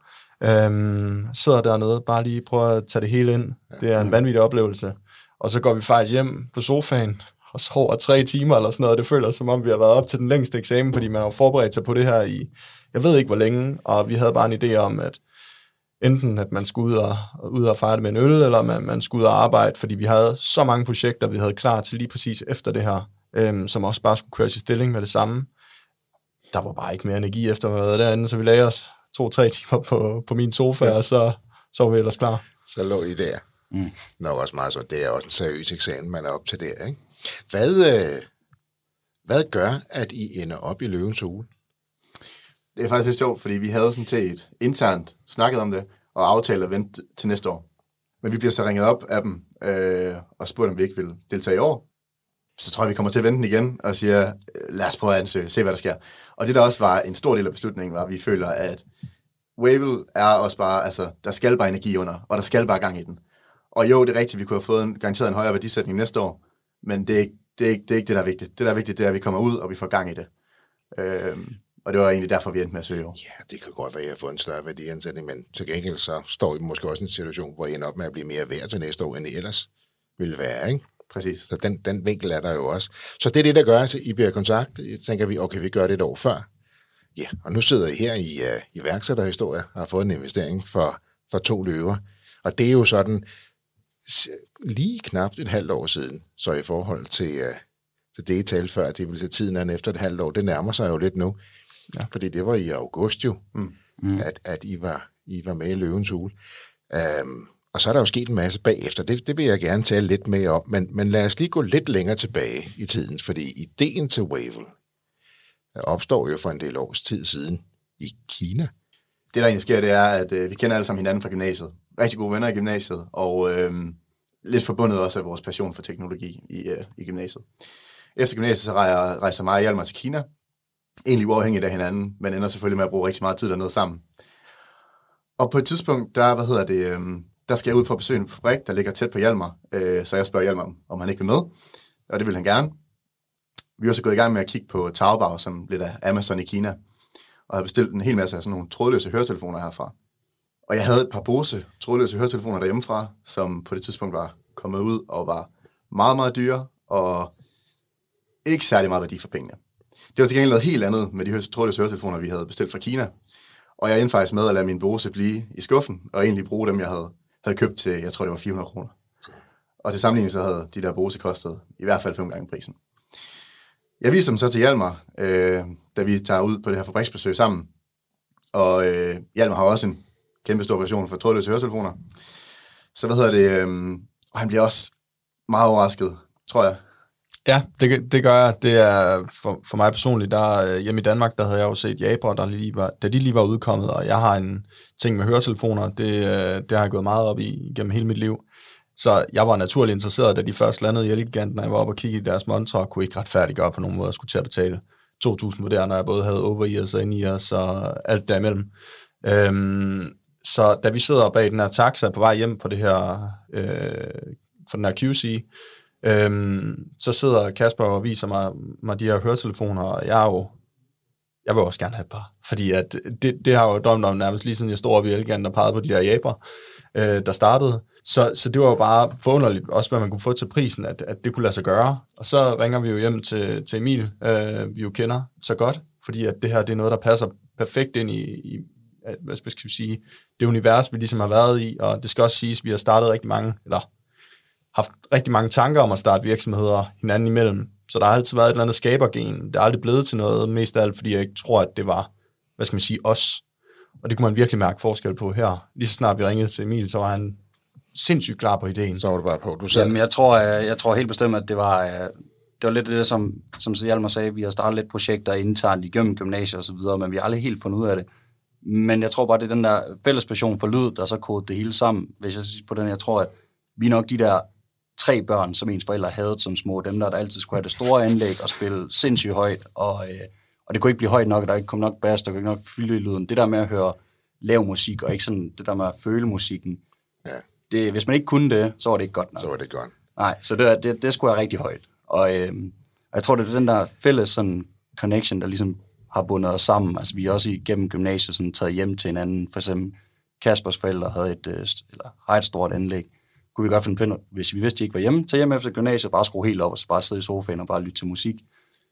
Øhm, sidder dernede, bare lige prøver at tage det hele ind. Det er en vanvittig oplevelse. Og så går vi faktisk hjem på sofaen og sover tre timer eller sådan noget. Det føles som om, vi har været op til den længste eksamen, fordi man har forberedt sig på det her i, jeg ved ikke hvor længe, og vi havde bare en idé om, at enten at man skulle ud og, ud og fejre det med en øl, eller man, man skulle ud og arbejde, fordi vi havde så mange projekter, vi havde klar til lige præcis efter det her, øhm, som også bare skulle køres i stilling med det samme. Der var bare ikke mere energi efter at have været derinde, så vi lagde os to-tre timer på, på min sofa, ja. og så, så var vi ellers klar. Så lå I der. Mm. Nok også meget så, det er også en seriøs eksamen, man er op til der, ikke? Hvad, øh, hvad gør, at I ender op i løvens hule? Det er faktisk lidt sjovt, fordi vi havde sådan til et internt snakket om det, og aftalt at vente til næste år. Men vi bliver så ringet op af dem, øh, og spurgt, om vi ikke vil deltage i år. Så tror jeg, vi kommer til at vente den igen, og siger, øh, lad os prøve at ansøge, se hvad der sker. Og det, der også var en stor del af beslutningen, var, at vi føler, at Wavel er også bare, altså, der skal bare energi under, og der skal bare gang i den. Og jo, det er rigtigt, vi kunne have fået en, garanteret en højere værdisætning næste år, men det er, ikke, det, er ikke, det er ikke det, der er vigtigt. Det, der er vigtigt, det er, at vi kommer ud, og vi får gang i det. Øhm, og det var egentlig derfor, vi endte med at søge. Ja, det kan godt være, at jeg fået en større værdiansætning, men til gengæld så står I måske også i en situation, hvor I ender op med at blive mere værd til næste år, end I ellers ville være, ikke? Præcis. Så den, den vinkel er der jo også. Så det er det, der gør, at I bliver kontakt. Tænker vi, okay, vi gør det et år før. Ja, og nu sidder I her i uh, iværksætterhistorie og har fået en investering for, for to løver. Og det er jo sådan lige knap et halvt år siden, så i forhold til, uh, til det, I talte før, det vil sige tiden an efter et halvt år, det nærmer sig jo lidt nu. Ja. Fordi det var i august jo, mm. At, at I, var, I var med i løvens hule. Um, og så er der jo sket en masse bagefter. Det, det vil jeg gerne tale lidt mere om. Men, men lad os lige gå lidt længere tilbage i tiden, fordi ideen til Wavel opstår jo for en del års tid siden i Kina. det, der egentlig sker, det er, at øh, vi kender alle sammen hinanden fra gymnasiet. Rigtig gode venner i gymnasiet, og øh, lidt forbundet også af vores passion for teknologi i, øh, i gymnasiet. Efter gymnasiet så rejser, rejser mig og Hjalmar til Kina, egentlig uafhængigt af hinanden, men ender selvfølgelig med at bruge rigtig meget tid dernede sammen. Og på et tidspunkt, der, hvad hedder det, øh, der skal jeg ud for at besøge en fabrik, der ligger tæt på Hjalmar, øh, så jeg spørger Hjalmar, om, han ikke vil med, og det vil han gerne. Vi har så gået i gang med at kigge på Taobao, som lidt af Amazon i Kina, og havde bestilt en hel masse af sådan nogle trådløse høretelefoner herfra. Og jeg havde et par Bose trådløse høretelefoner derhjemmefra, som på det tidspunkt var kommet ud og var meget, meget dyre, og ikke særlig meget værdi for pengene. Det var til gengæld noget helt andet med de trådløse høretelefoner, vi havde bestilt fra Kina. Og jeg endte faktisk med at lade min Bose blive i skuffen, og egentlig bruge dem, jeg havde, havde købt til, jeg tror det var 400 kroner. Og til sammenligning så havde de der Bose kostet i hvert fald fem gange prisen. Jeg viser dem så til Hjalmar, øh, da vi tager ud på det her fabriksbesøg sammen. Og øh, Hjalmar har også en kæmpe stor version for trådløse høretelefoner. Så hvad hedder det? Øh, og han bliver også meget overrasket, tror jeg. Ja, det, det gør jeg. Det er for, for mig personligt, der øh, hjemme i Danmark, der havde jeg jo set Jabra, der lige var, da de lige var udkommet, og jeg har en ting med høretelefoner, det, øh, det har jeg gået meget op i gennem hele mit liv. Så jeg var naturligt interesseret, da de først landede i Elgiganten, og jeg var oppe og kigge i deres montre, og kunne ikke retfærdiggøre på nogen måde, at skulle til at betale 2.000 for det, når jeg både havde over-ears og in-ears og alt derimellem. Øhm, så da vi sidder bag den her taxa på vej hjem fra det her, øh, for den her QC, øhm, så sidder Kasper og viser mig, mig de her høretelefoner, og jeg er jo jeg vil også gerne have et par, fordi at det, det har jeg jo drømt om nærmest lige siden jeg stod op i Elgan og pegede på de der jaber, øh, der startede. Så, så det var jo bare forunderligt, også hvad man kunne få til prisen, at, at det kunne lade sig gøre. Og så ringer vi jo hjem til, til Emil, øh, vi jo kender så godt, fordi at det her det er noget, der passer perfekt ind i, i hvad skal vi sige, det univers, vi ligesom har været i, og det skal også siges, at vi har startet rigtig mange, eller haft rigtig mange tanker om at starte virksomheder hinanden imellem. Så der har altid været et eller andet skabergen. Det er aldrig blevet til noget, mest af alt, fordi jeg ikke tror, at det var, hvad skal man sige, os. Og det kunne man virkelig mærke forskel på her. Lige så snart vi ringede til Emil, så var han sindssygt klar på ideen. Så var det bare på. Du sagde. Jamen, jeg tror, jeg, jeg tror helt bestemt, at det var, øh, det var lidt det, som, som Hjalmar sagde, vi har startet lidt projekter internt igennem gymnasier og så videre, men vi har aldrig helt fundet ud af det. Men jeg tror bare, det er den der fælles passion for lyd, der så kodet det hele sammen. Hvis jeg på den, jeg tror, at vi er nok de der tre børn, som ens forældre havde som små. Dem der, der altid skulle have det store anlæg og spille sindssygt højt. Og, øh, og det kunne ikke blive højt nok, og der ikke kom nok bass, der kunne ikke nok fylde i lyden. Det der med at høre lav musik, og ikke sådan det der med at føle musikken. Ja. Det, hvis man ikke kunne det, så var det ikke godt nok. Så var det godt. Nej, så det, det, det skulle være rigtig højt. Og øh, jeg tror, det er den der fælles sådan, connection, der ligesom har bundet os sammen. Altså, vi er også igennem gymnasiet sådan, taget hjem til hinanden. For eksempel, Kaspers forældre havde et, øh, eller har et stort anlæg. Kunne vi godt finde på, hvis vi vidste, de ikke var hjemme, tage hjem efter gymnasiet, bare skrue helt op, og så bare sidde i sofaen og bare lytte til musik.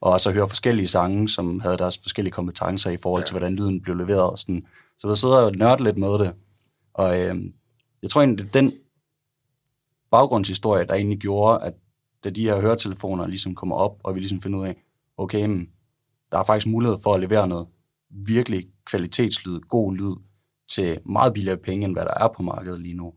Og så høre forskellige sange, som havde deres forskellige kompetencer i forhold til, hvordan lyden blev leveret. Og sådan. Så vi sidder og nørde lidt med det. Og øh, jeg tror egentlig, det er den baggrundshistorie, der egentlig gjorde, at da de her høretelefoner ligesom kommer op, og vi ligesom finder ud af, okay, men der er faktisk mulighed for at levere noget virkelig kvalitetslyd, god lyd, til meget billigere penge, end hvad der er på markedet lige nu.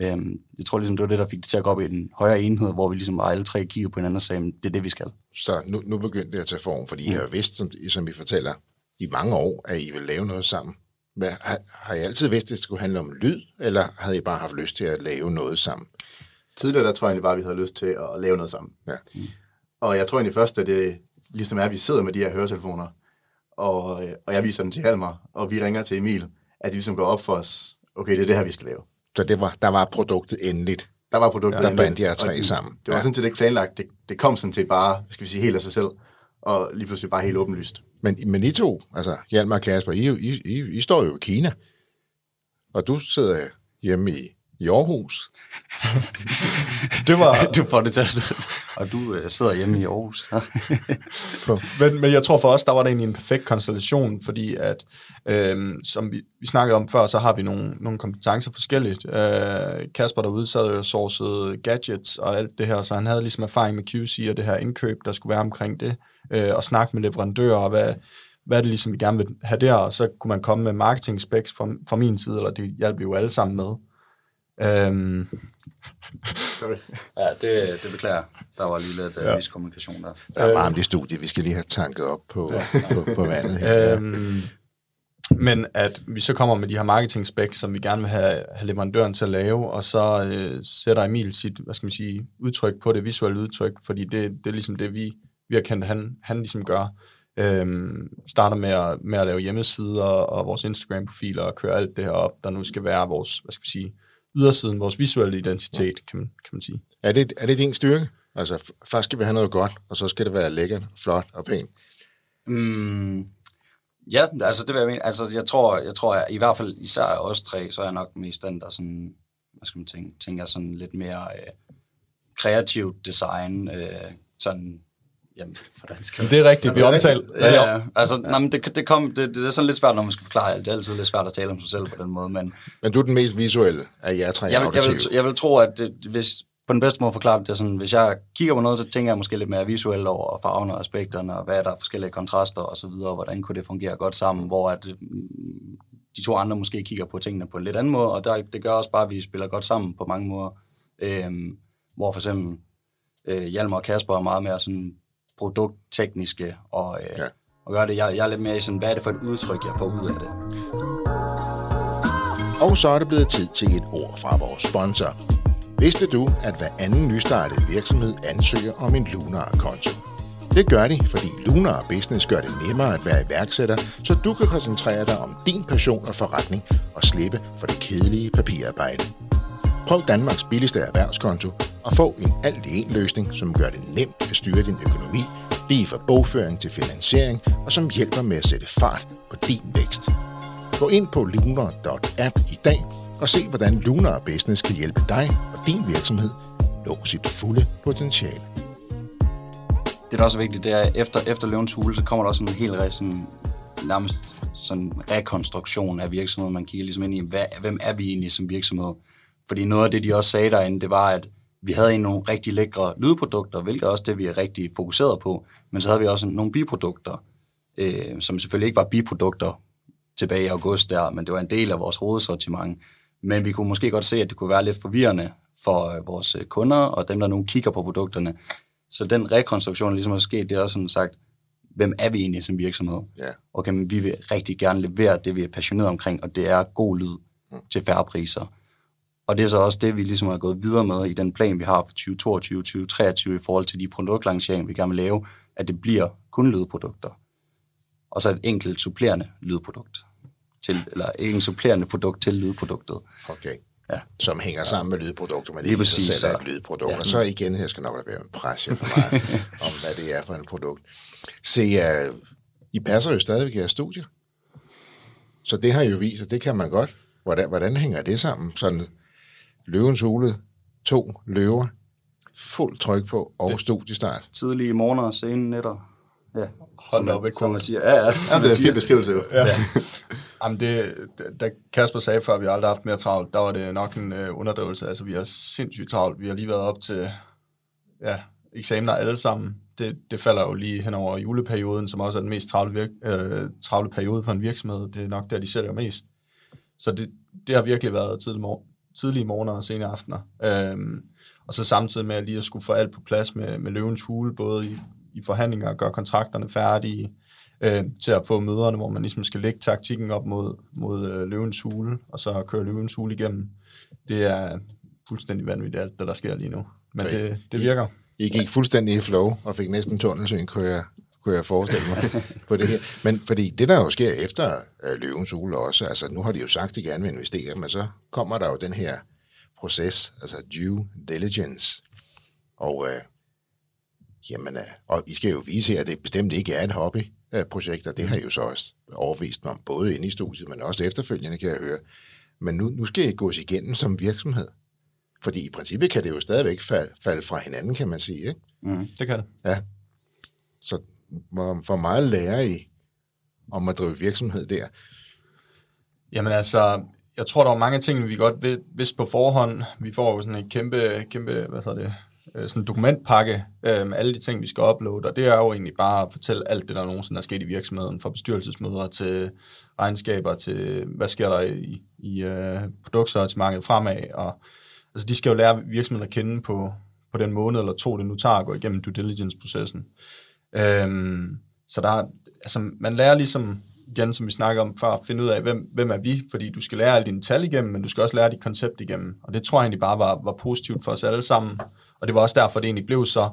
Øhm, jeg tror ligesom, det var det, der fik det til at gå op i en højere enhed, hvor vi ligesom alle tre kigger på hinanden og sagde, det er det, vi skal. Så nu, nu begyndte det at tage form, fordi mm. I har vidst, som, som I fortæller, i mange år, at I vil lave noget sammen. Hvad, har, har I altid vidst, at det skulle handle om lyd, eller havde I bare haft lyst til at lave noget sammen? Tidligere, der tror jeg egentlig bare, at vi havde lyst til at lave noget sammen. Ja. Og jeg tror egentlig først, at det ligesom er, vi sidder med de her høretelefoner, og, øh, og jeg viser dem til Halmer, og vi ringer til Emil, at de ligesom går op for os, okay, det er det her, vi skal lave. Så det var, der var produktet endeligt. Der var produktet Der endeligt, bandt jer tre det- sammen. Det var Ja. ja. sådan set ikke planlagt. Det, det kom sådan set bare, skal vi sige, helt af sig selv, og lige pludselig bare helt åbenlyst. Men, men I to, altså Hjalmar og Kasper, I, I, I, I står jo i Kina, og du sidder hjemme i, i Aarhus. Det var, Du får det til at. Og du øh, sidder hjemme i Aarhus. men, men jeg tror for os, der var det egentlig en perfekt konstellation, fordi at, øhm, som vi, vi snakkede om før, så har vi nogle, nogle kompetencer forskelligt. Øh, Kasper derude sad jo og sourcede gadgets og alt det her, så han havde ligesom erfaring med QC og det her indkøb, der skulle være omkring det, øh, og snakke med leverandører, og hvad, hvad det ligesom, vi gerne vil have der, og så kunne man komme med marketing specs fra, fra min side, eller det hjalp vi jo alle sammen med. Øhm, Sorry. ja, det, det beklager. Der var lige lidt øh, Ja. miskommunikation der. Der er varmt i studiet, vi skal lige have tanket op på, på, på vandet. her. Øhm, Men at vi så kommer med de her marketing specs, som vi gerne vil have, have leverandøren til at lave, og så øh, sætter Emil sit, hvad skal man sige, udtryk på det, visuelle udtryk, fordi det, det er ligesom det, vi, vi har kendt, han, han ligesom gør. Øhm, starter med at, med at lave hjemmesider og vores Instagram-profiler og køre alt det her op, der nu skal være vores, hvad skal vi sige, ydersiden, vores visuelle identitet, kan man, kan man sige. Er det, er det din styrke? Altså, først skal vi have noget godt, og så skal det være lækkert, flot og pænt. Mm, ja, altså det vil jeg mene. Altså jeg tror, jeg tror at i hvert fald især os tre, så er jeg nok mest den, der sådan, hvad skal man tænke, tænker sådan lidt mere øh, kreativ design, øh, sådan, jamen, hvordan skal Men det er rigtigt, vi omtaler... Ja, ja. Altså, ja. Nej, men det, det, kom, det, det, er sådan lidt svært, når man skal forklare alt. Det er altid lidt svært at tale om sig selv på den måde, men Men du er den mest visuelle af jer tre jeg vil, jeg, vil, jeg vil tro, at det, hvis, på den bedste måde forklare det, er sådan, hvis jeg kigger på noget, så tænker jeg måske lidt mere visuelt over farverne og aspekterne, og hvad er der er forskellige kontraster og så videre, og hvordan kunne det fungere godt sammen, hvor at, mm, de to andre måske kigger på tingene på en lidt anden måde, og der, det gør også bare, at vi spiller godt sammen på mange måder. Øhm, hvor for eksempel øh, Hjalmar og Kasper er meget mere sådan produkttekniske, og, øh, Ja. og gør det. Jeg, jeg er lidt mere i sådan, hvad er det for et udtryk, jeg får ud af det? Og så er det blevet tid til et ord fra vores sponsor. Vidste du, at hver anden nystartet virksomhed ansøger om en Lunar-konto? Det gør de, fordi Lunar Business gør det nemmere at være iværksætter, så du kan koncentrere dig om din passion og forretning og slippe for det kedelige papirarbejde. Prøv Danmarks billigste erhvervskonto og få en alt-i-en løsning, som gør det nemt at styre din økonomi, lige fra bogføring til finansiering, og som hjælper med at sætte fart på din vækst. Gå ind på lunar.app i dag og se, hvordan Lunar Business kan hjælpe dig og din virksomhed nå sit fulde potentiale. det der også er vigtigt, det er, at efter, efter løvens hule, så kommer der også en helt sådan, nærmest sådan rekonstruktion af virksomheden. Man kigger ligesom ind i, hvad, hvem er vi egentlig som virksomhed? Fordi noget af det, de også sagde derinde, det var, at vi havde egentlig nogle rigtig lækre lydprodukter, hvilket er også det, vi er rigtig fokuseret på. Men så havde vi også nogle biprodukter, øh, som selvfølgelig ikke var biprodukter tilbage i august der, men det var en del af vores hovedsortiment. Men vi kunne måske godt se, at det kunne være lidt forvirrende for øh, vores øh, kunder og dem, der nu kigger på produkterne. Så den rekonstruktion, der ligesom er sket, det er også sådan sagt, hvem er vi egentlig som virksomhed? Ja. Okay, men vi vil rigtig gerne levere det, vi er passionerede omkring, og det er god lyd til færre priser. Og det er så også det, vi ligesom har gået videre med i den plan, vi har for 2022-2023 i forhold til de produktlanceringer, vi gerne vil lave, at det bliver kun lydprodukter. Og så et enkelt supplerende lydprodukt. Til, eller en supplerende produkt til lydproduktet. Okay. Ja. Som hænger sammen med lydprodukter, men Lige præcis, selv er så- et lydprodukt. Ja. Og så igen, her skal nok lade være med pres for meget om, hvad det er for en produkt. Se, uh, I passer jo stadigvæk i jeres studie. Så det har I jo vist, at det kan man godt. Hvordan, hvordan hænger det sammen? Sådan løvens hule, to løver, fuld tryk på og det. studiestart. Tidlige morgener og sene nætter. Ja, Hold som, op, ikke som man siger. Ja, ja, som Ja, det er en siger. fin beskrivelse jo. Ja. Jamen det, da Kasper sagde før, at vi aldrig har haft mere travlt, der var det nok en øh, underdrivelse. Altså vi har sindssygt travlt. Vi har lige været op til ja, eksamener alle sammen. Det, det falder jo lige hen over juleperioden, som også er den mest travle, virk, øh, travle periode for en virksomhed. Det er nok der, de sælger mest. Så det, det har virkelig været tidlig mor- tidlige morgener og sene aftener. Øhm, og så samtidig med at lige at skulle få alt på plads med, med løvens hule, både i, i forhandlinger og gøre kontrakterne færdige, øh, til at få møderne, hvor man ligesom skal lægge taktikken op mod, mod øh, løvens hule, og så køre løvens hule igennem. Det er fuldstændig vanvittigt alt, det der sker lige nu. Men det, det virker. I gik fuldstændig i flow og fik næsten tunnelsyn, kunne jeg, kunne jeg forestille mig på det her. Men fordi det, der jo sker efter øh, løvens hule også, altså nu har de jo sagt, at de gerne vil investere, men så kommer der jo den her proces, altså due diligence. Og, øh, jamen, øh, og I skal jo vise her, at det bestemt ikke er et hobbyprojekt, og det har jo så også overvist mig om, både inde i studiet, men også efterfølgende, kan jeg høre. Men nu, nu skal I gås igennem som virksomhed. Fordi i princippet kan det jo stadigvæk falde, falde fra hinanden, kan man sige. Ikke? Mm. Det kan det. Ja. Så hvor, hvor meget lærer I om at drive virksomhed der? Jamen altså, jeg tror, der var mange ting, vi godt vidste på forhånd. Vi får jo sådan en kæmpe, kæmpe hvad så det, øh, sådan en dokumentpakke øh, med alle de ting, vi skal uploade, og det er jo egentlig bare at fortælle alt det, der nogensinde er sket i virksomheden, fra bestyrelsesmøder til regnskaber, til hvad sker der i, i uh, produktsortimentet fremad, og altså, de skal jo lære virksomheden at kende på, på den måned eller to, det nu tager at gå igennem due diligence-processen. Øhm, så der, er- altså, man lærer ligesom igen, som vi snakker om før, finde ud af, hvem, hvem er vi, fordi du skal lære alle dine tal igennem, men du skal også lære dit koncept igennem. Og det tror jeg egentlig bare var, var positivt for os alle sammen. Og det var også derfor, det egentlig blev så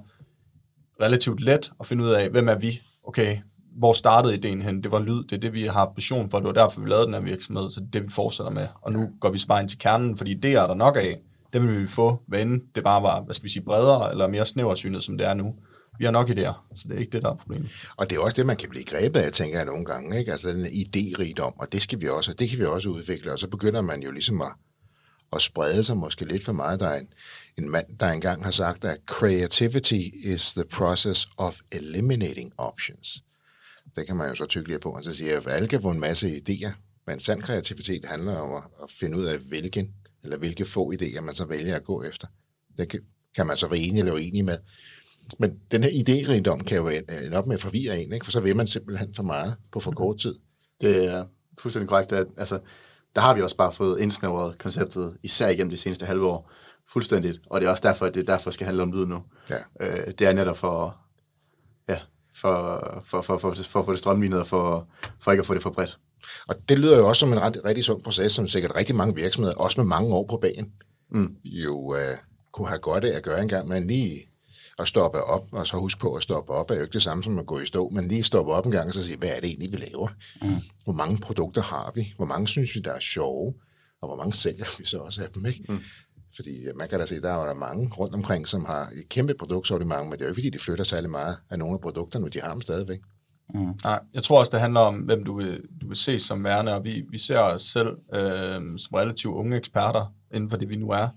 relativt let at finde ud af, hvem er vi? Okay, hvor startede ideen hen? Det var lyd, det er det, vi har passion for, det var derfor, vi lavede den her virksomhed, så det er det, vi fortsætter med. Og nu går vi bare ind til kernen, fordi det er der nok af. Det vil vi få, hvad end det bare var, hvad skal vi sige, bredere eller mere snæversynet, som det er nu. Vi har nok idéer, så det er ikke det, der er problemet. Og det er også det, man kan blive grebet af, tænker jeg nogle gange. Ikke? Altså den idérigdom, og det skal vi også, det kan vi også udvikle. Og så begynder man jo ligesom at, at sprede sig måske lidt for meget. Der er en, en mand, der engang har sagt, at creativity is the process of eliminating options. Det kan man jo så tykke på. Og så siger jeg, at alle kan få en masse idéer, men sand kreativitet handler om at, at finde ud af, hvilken eller hvilke få idéer man så vælger at gå efter. Det kan, kan man så være enig eller uenig med. Men den her idérigdom kan jo ende op med at forvirre en, ikke? for så vil man simpelthen for meget på for kort tid. Det er fuldstændig korrekt. At, altså, der har vi også bare fået indsnævret konceptet, især igennem de seneste halve år, fuldstændigt. Og det er også derfor, at det derfor skal handle om lyd nu. Ja. Øh, det er netop for, ja, for, for, for, for, for at få det strømlignet og for, for ikke at få det for bredt. Og det lyder jo også som en ret, rigtig sund proces, som sikkert rigtig mange virksomheder, også med mange år på banen, mm. jo øh, kunne have godt af at gøre engang, men lige at stoppe op, og så huske på at stoppe op, er jo ikke det samme som at gå i stå, men lige stoppe op en gang og så sige, hvad er det egentlig, vi laver? Mm. Hvor mange produkter har vi? Hvor mange synes vi, der er sjove? Og hvor mange sælger vi så også af dem, ikke? Mm. Fordi man kan da se, der er der mange rundt omkring, som har et kæmpe produktsortiment, men det er jo ikke, fordi de flytter særlig meget af nogle af produkterne, de har dem stadigvæk. Mm. Nej, jeg tror også, det handler om, hvem du vil, du vil ses som værende, og vi, vi ser os selv øh, som relativt unge eksperter inden for det, vi nu er.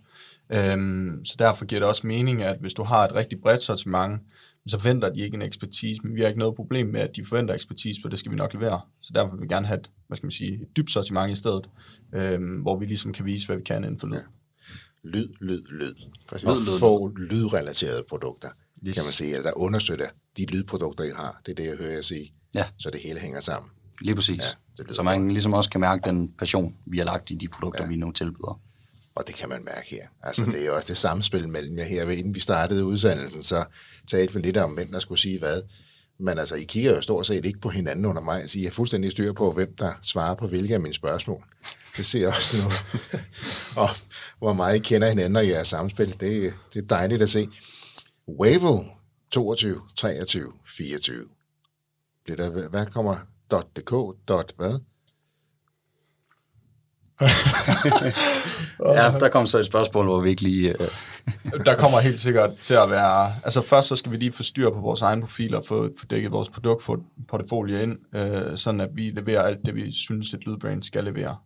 Øhm, så derfor giver det også mening, at hvis du har et rigtig bredt sortiment, så forventer de ikke en ekspertise, men vi har ikke noget problem med, at de forventer ekspertise, for det skal vi nok levere. Så derfor vil vi gerne have et, hvad skal man sige, et dybt sortiment i stedet, øhm, hvor vi ligesom kan vise, hvad vi kan inden for lyd. Ja. Lyd, lyd, lyd. Præcis. Og få lydrelaterede produkter, yes. kan man sige, at der understøtter de lydprodukter, I har. Det er det, jeg hører jer sige. Ja. Så det hele hænger sammen. Lige præcis. Ja, så man ligesom også kan mærke den passion, vi har lagt i de produkter, ja. vi nu tilbyder. Og det kan man mærke her. Altså, mm-hmm. det er jo også det samspil mellem jer her. Inden vi startede udsendelsen, så talte vi lidt om, hvem der skulle sige hvad. Men altså, I kigger jo stort set ikke på hinanden under mig, så I har fuldstændig styr på, hvem der svarer på hvilke af mine spørgsmål. Det ser også nu. og hvor meget I kender hinanden og jeres samspil. Det, det er dejligt at se. Wavel 22, 23, 24. Det der, hvad kommer .dk, dot hvad? ja, der kom så et spørgsmål, hvor vi ikke lige... Uh... der kommer helt sikkert til at være... Altså først så skal vi lige få styr på vores egne profiler, få, få dækket vores produktportefølje ind, uh, sådan at vi leverer alt det, vi synes, et lydbrand skal levere.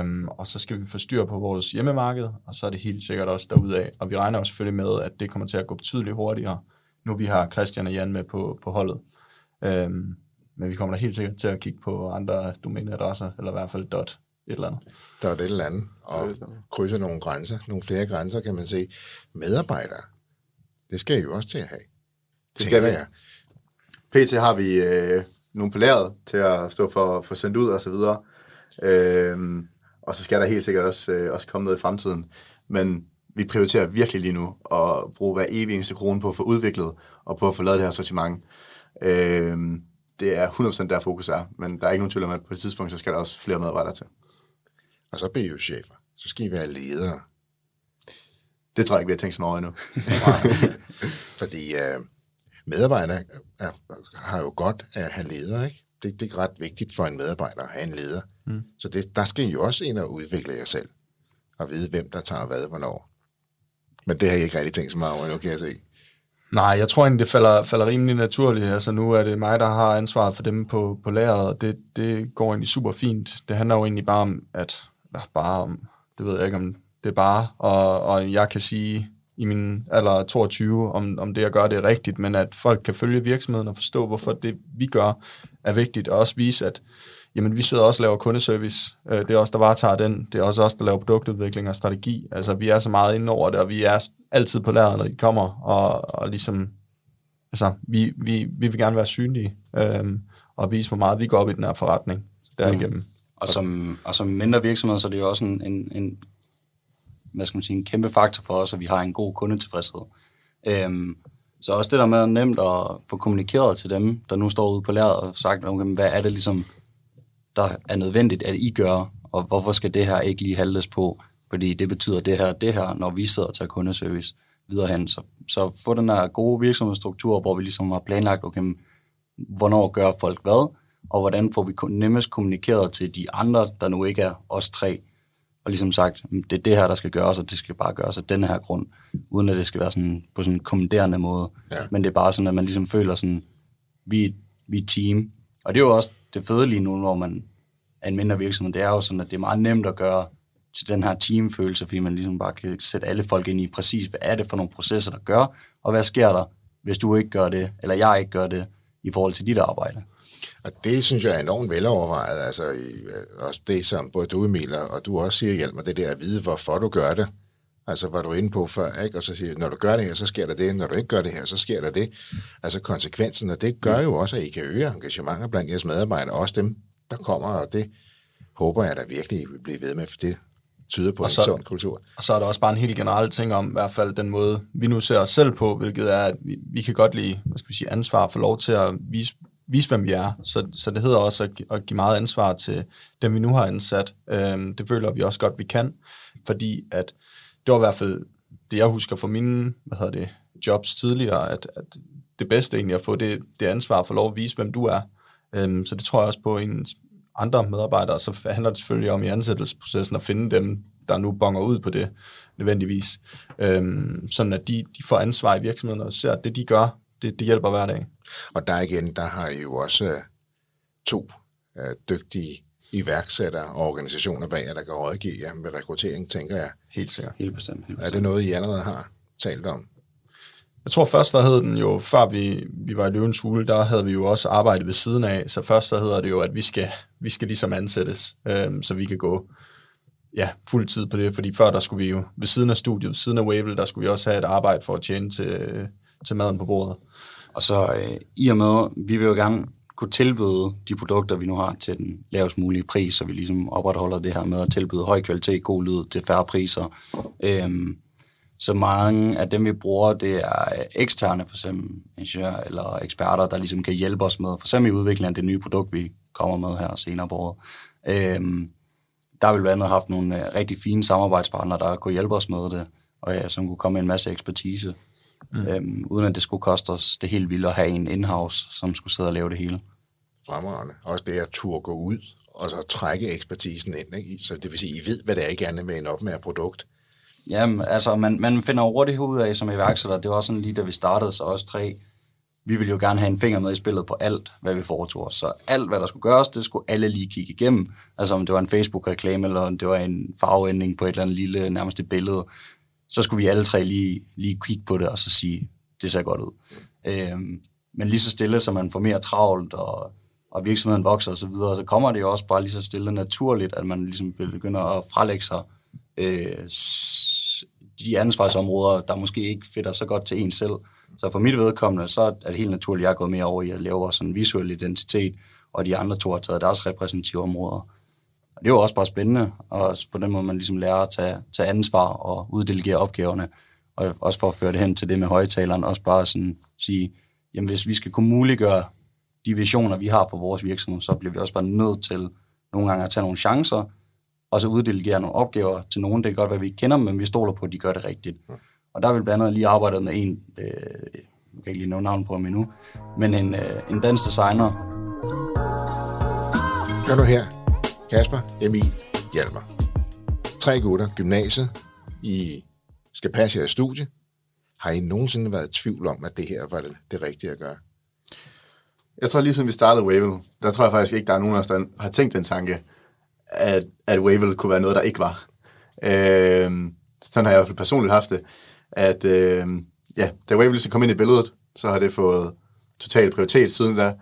Um, og så skal vi få styr på vores hjemmemarked, og så er det helt sikkert også derudaf. Og vi regner også selvfølgelig med, at det kommer til at gå betydeligt hurtigere, nu vi har Christian og Jan med på, på holdet. Um, men vi kommer da helt sikkert til at kigge på andre domæneadresser, eller i hvert fald dot et eller andet. Der er det et eller andet, og krydse nogle grænser, nogle flere grænser, kan man se. Medarbejdere, det skal I jo også til at have. Det skal vi. PT har vi øh, nogle på lageret til at stå for, for sendt ud og så videre. Øh, og så skal der helt sikkert også, øh, også komme noget i fremtiden. Men vi prioriterer virkelig lige nu at bruge hver evig eneste krone på at få udviklet og på at få lavet det her sortiment. Øh, det er 100% der fokus er, men der er ikke nogen tvivl om, at på et tidspunkt, så skal der også flere medarbejdere til. Og så bliver I jo chefer. Så skal I være ledere. Det tror jeg ikke, vi har tænkt så meget endnu. Fordi uh, medarbejdere er, har jo godt at have ledere, ikke? Det, det er ret vigtigt for en medarbejder at have en leder. Mm. Så det, der skal I jo også ind og udvikle jer selv. Og vide, hvem der tager hvad, hvornår. Men det har jeg ikke rigtig tænkt så meget over endnu, kan jeg se. Nej, jeg tror egentlig, det falder, falder rimelig naturligt. Altså nu er det mig, der har ansvaret for dem på, på lageret, og det, det går egentlig super fint. Det handler jo egentlig bare om, at eller bare om, det ved jeg ikke, om det er bare, og, og jeg kan sige i min alder 22, om, om det jeg gør, det er rigtigt, men at folk kan følge virksomheden og forstå, hvorfor det vi gør er vigtigt, og også vise, at jamen, vi sidder også og laver kundeservice. Øh, det er os, der varetager den. Det er også os, der laver produktudvikling og strategi. Altså, vi er så meget inde over det, og vi er altid på lærret, når de kommer, og, og ligesom, altså, vi, vi, vi vil gerne være synlige, øhm, og vise, hvor meget vi går op i den her forretning derigennem. Mm. Og som, og som mindre virksomhed, så er det jo også en, en, en, hvad skal man sige, en kæmpe faktor for os, at vi har en god kundetilfredshed. Øhm, så også det der med nemt at få kommunikeret til dem, der nu står ude på lærret og sagt, okay, hvad er det ligesom, der er nødvendigt, at I gør, og hvorfor skal det her ikke lige handles på, fordi det betyder det her det her, når vi sidder og tager kundeservice videre hen. Så, så få den her gode virksomhedsstruktur, hvor vi ligesom har planlagt, okay, hvornår gør folk hvad, og hvordan får vi nemmest kommunikeret til de andre, der nu ikke er os tre, og ligesom sagt, det er det her, der skal gøres, og det skal bare gøres af den her grund, uden at det skal være sådan på sådan en kommanderende måde. Ja. Men det er bare sådan, at man ligesom føler sådan, vi, vi er team. Og det er jo også det fede lige nu, hvor man er en mindre virksomhed. Det er jo sådan, at det er meget nemt at gøre til den her teamfølelse, fordi man ligesom bare kan sætte alle folk ind i præcis, hvad er det for nogle processer, der gør, og hvad sker der, hvis du ikke gør det, eller jeg ikke gør det, i forhold til dit arbejde. Og det synes jeg er enormt velovervejet. Altså, også det, som både du, Emil, og du også siger, hjælp mig, det der at vide, hvorfor du gør det. Altså, var du inde på før, ikke? Og så siger når du gør det her, så sker der det. Når du ikke gør det her, så sker der det. Altså, konsekvensen, og det gør jo også, at I kan øge engagementet blandt jeres medarbejdere, også dem, der kommer, og det håber jeg da virkelig, I vil blive ved med, for det tyder på og så, en sund kultur. Og så er der også bare en helt generel ting om, i hvert fald den måde, vi nu ser os selv på, hvilket er, at vi, vi kan godt lide, hvad skal vi sige, ansvar for lov til at vise, vise hvem vi er. Så, så det hedder også at, at give meget ansvar til dem, vi nu har ansat. Øhm, det føler vi også godt, vi kan, fordi at det var i hvert fald det, jeg husker fra mine hvad hedder det, jobs tidligere, at, at det bedste egentlig at få det, det ansvar for lov at vise, hvem du er. Øhm, så det tror jeg også på ens andre medarbejdere, så handler det selvfølgelig om i ansættelsesprocessen at finde dem, der nu bonger ud på det nødvendigvis. Øhm, sådan at de, de får ansvar i virksomheden og ser, at det de gør, det, det hjælper hver dag. Og der igen, der har I jo også uh, to uh, dygtige iværksættere og organisationer bag jer, der kan rådgive jer med rekruttering, tænker jeg. Helt sikkert. Helt bestemt. Helt bestemt. Er det noget, I allerede har talt om? Jeg tror først, der hed den jo, før vi, vi var i Løvens Hule, der havde vi jo også arbejdet ved siden af, så først der hedder det jo, at vi skal, vi skal ligesom ansættes, øh, så vi kan gå ja, fuld tid på det, fordi før der skulle vi jo, ved siden af studiet, ved siden af Wavell, der skulle vi også have et arbejde for at tjene til, til maden på bordet. Og så øh, i og med, vi vil jo gerne kunne tilbyde de produkter, vi nu har, til den lavest mulige pris, så vi ligesom opretholder det her med at tilbyde høj kvalitet, god lyd til færre priser. Øhm, så mange af dem, vi bruger, det er øh, eksterne, for eksempel ingeniører eller eksperter, der ligesom kan hjælpe os med, for eksempel i udviklingen af det nye produkt, vi kommer med her senere på året. Øhm, der har vi blandt andet haft nogle øh, rigtig fine samarbejdspartnere, der kunne hjælpe os med det, og ja, som kunne komme med en masse ekspertise, mm. øhm, uden at det skulle koste os det helt vildt at have en in-house, som skulle sidde og lave det hele. Fremragende. Også det at turde gå ud og så trække ekspertisen ind. Ikke? Så det vil sige, I ved, hvad det er, I gerne vil op med et produkt. Jamen, altså, man, man finder hurtigt ud af som iværksætter, det var sådan lige da vi startede, så også tre, vi ville jo gerne have en finger med i spillet på alt, hvad vi foretog os. Så alt, hvad der skulle gøres, det skulle alle lige kigge igennem. Altså om det var en Facebook-reklame, eller om det var en farveændring på et eller andet lille, nærmest et billede, så skulle vi alle tre lige, lige kigge på det, og så sige, det ser godt ud. Øhm, men lige så stille, så man får mere travlt, og, og virksomheden vokser osv., så, videre, så kommer det jo også bare lige så stille naturligt, at man ligesom begynder at frelægge sig øh, de ansvarsområder, der måske ikke fitter så godt til en selv. Så for mit vedkommende, så er det helt naturligt, at jeg er gået mere over i at lave vores en visuel identitet, og de andre to har taget deres repræsentative områder. Og det er jo også bare spændende, og på den måde man ligesom lærer at tage, tage ansvar og uddelegere opgaverne, og også for at føre det hen til det med højtaleren, også bare sådan sige, jamen hvis vi skal kunne muliggøre de visioner, vi har for vores virksomhed, så bliver vi også bare nødt til nogle gange at tage nogle chancer, og så uddelegere nogle opgaver til nogen. Det kan godt være, at vi ikke kender dem, men vi stoler på, at de gør det rigtigt. Og der har vi blandt andet lige arbejdet med en, øh, jeg kan ikke lige nævne navn på ham endnu, men en, øh, en dansk designer. Gør du her, Kasper, Emil, Hjalmar. Tre gutter, gymnasiet, I skal passe jeres studie. Har I nogensinde været i tvivl om, at det her var det, det rigtige at gøre? Jeg tror lige siden vi startede Wavell, der tror jeg faktisk ikke, der er nogen af os, der har tænkt den tanke, at, at Wavell kunne være noget, der ikke var. Øh, sådan har jeg i hvert fald personligt haft det, at øh, ja, da Wavell så kom ind i billedet, så har det fået total prioritet siden da,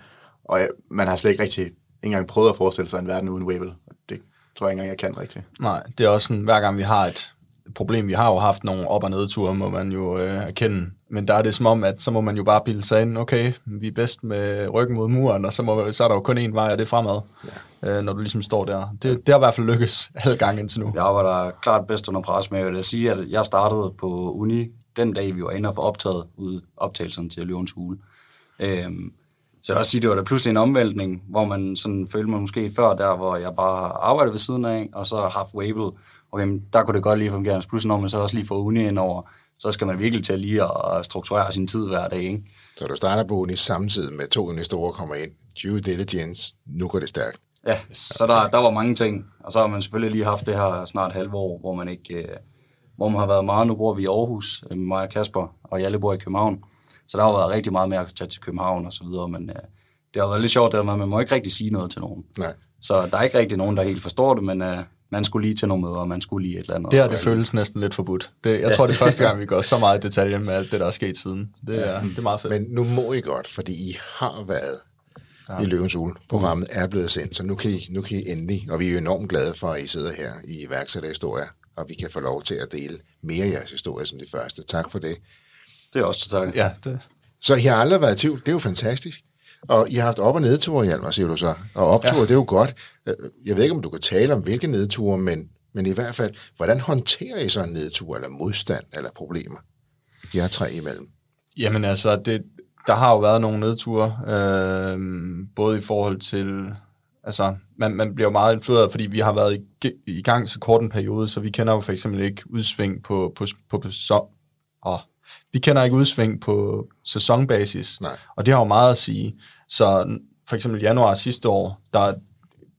og ja, man har slet ikke rigtig engang prøvet at forestille sig en verden uden Wavell. Det tror jeg ikke engang, jeg kan rigtigt. Nej, det er også sådan, hver gang vi har et problem, vi har jo haft nogle op- og nedture, må man jo øh, erkende. Men der er det som om, at så må man jo bare bilde sig ind, okay, vi er bedst med ryggen mod muren, og så, må, så er der jo kun én vej, og det er fremad, ja. øh, når du ligesom står der. Det, det har i hvert fald lykkes alle gange indtil nu. Jeg arbejder klart bedst under pres med, jeg vil sige, at jeg startede på uni den dag, vi var inde og få optaget ud optagelsen til Løvens Hule. Øhm, Så jeg vil også sige, det var da pludselig en omvæltning, hvor man sådan følte mig måske før der, hvor jeg bare har arbejdet ved siden af, og så har haft Wavell. Og jamen, der kunne det godt lige fungere. Pludselig når man så også lige får uni ind over, så skal man virkelig til lige at strukturere sin tid hver dag. Ikke? Så du starter på uni samtidig med to investorer kommer ind. Due diligence, nu går det stærkt. Ja, så der, der var mange ting. Og så har man selvfølgelig lige haft det her snart halve år, hvor man ikke... Øh, hvor man har været meget. Nu bor vi i Aarhus, øh, mig og Kasper, og Jalle bor i København. Så der har været rigtig meget med at tage til København og så videre, men øh, det har været lidt sjovt, at man må ikke rigtig sige noget til nogen. Nej. Så der er ikke rigtig nogen, der helt forstår det, men øh, man skulle lige til nogle møder, og man skulle lige et eller andet. Det her, det føles næsten lidt forbudt. Det, jeg tror, det er første gang, vi går så meget i detaljen med alt det, der er sket siden. Det er, det er meget fedt. Men nu må I godt, fordi I har været ja. i Løvens Ule. Programmet er blevet sendt, så nu kan, I, nu kan I endelig, og vi er jo enormt glade for, at I sidder her i iværksætterhistorie, og vi kan få lov til at dele mere af jeres historie som det første. Tak for det. Det er også til. Ja, det, Så I har aldrig været i tvivl. Det er jo fantastisk. Og I har haft op- og nedture, Hjalmar, siger du så. Og opture, ja. det er jo godt. Øh, Jeg ved ikke, om du kan tale om, hvilke nedture, men, men i hvert fald, hvordan håndterer I så en nedtur, eller modstand, eller problemer? I har tre imellem. Jamen altså, det, der har jo været nogle nedture, øh, både i forhold til, altså, man, man bliver jo meget influeret, fordi vi har været i, i gang så kort en periode, så vi kender jo for eksempel ikke udsving på, på, på, på så, åh, vi kender ikke udsving på sæsonbasis, Nej. og det har jo meget at sige. Så for eksempel januar sidste år, der,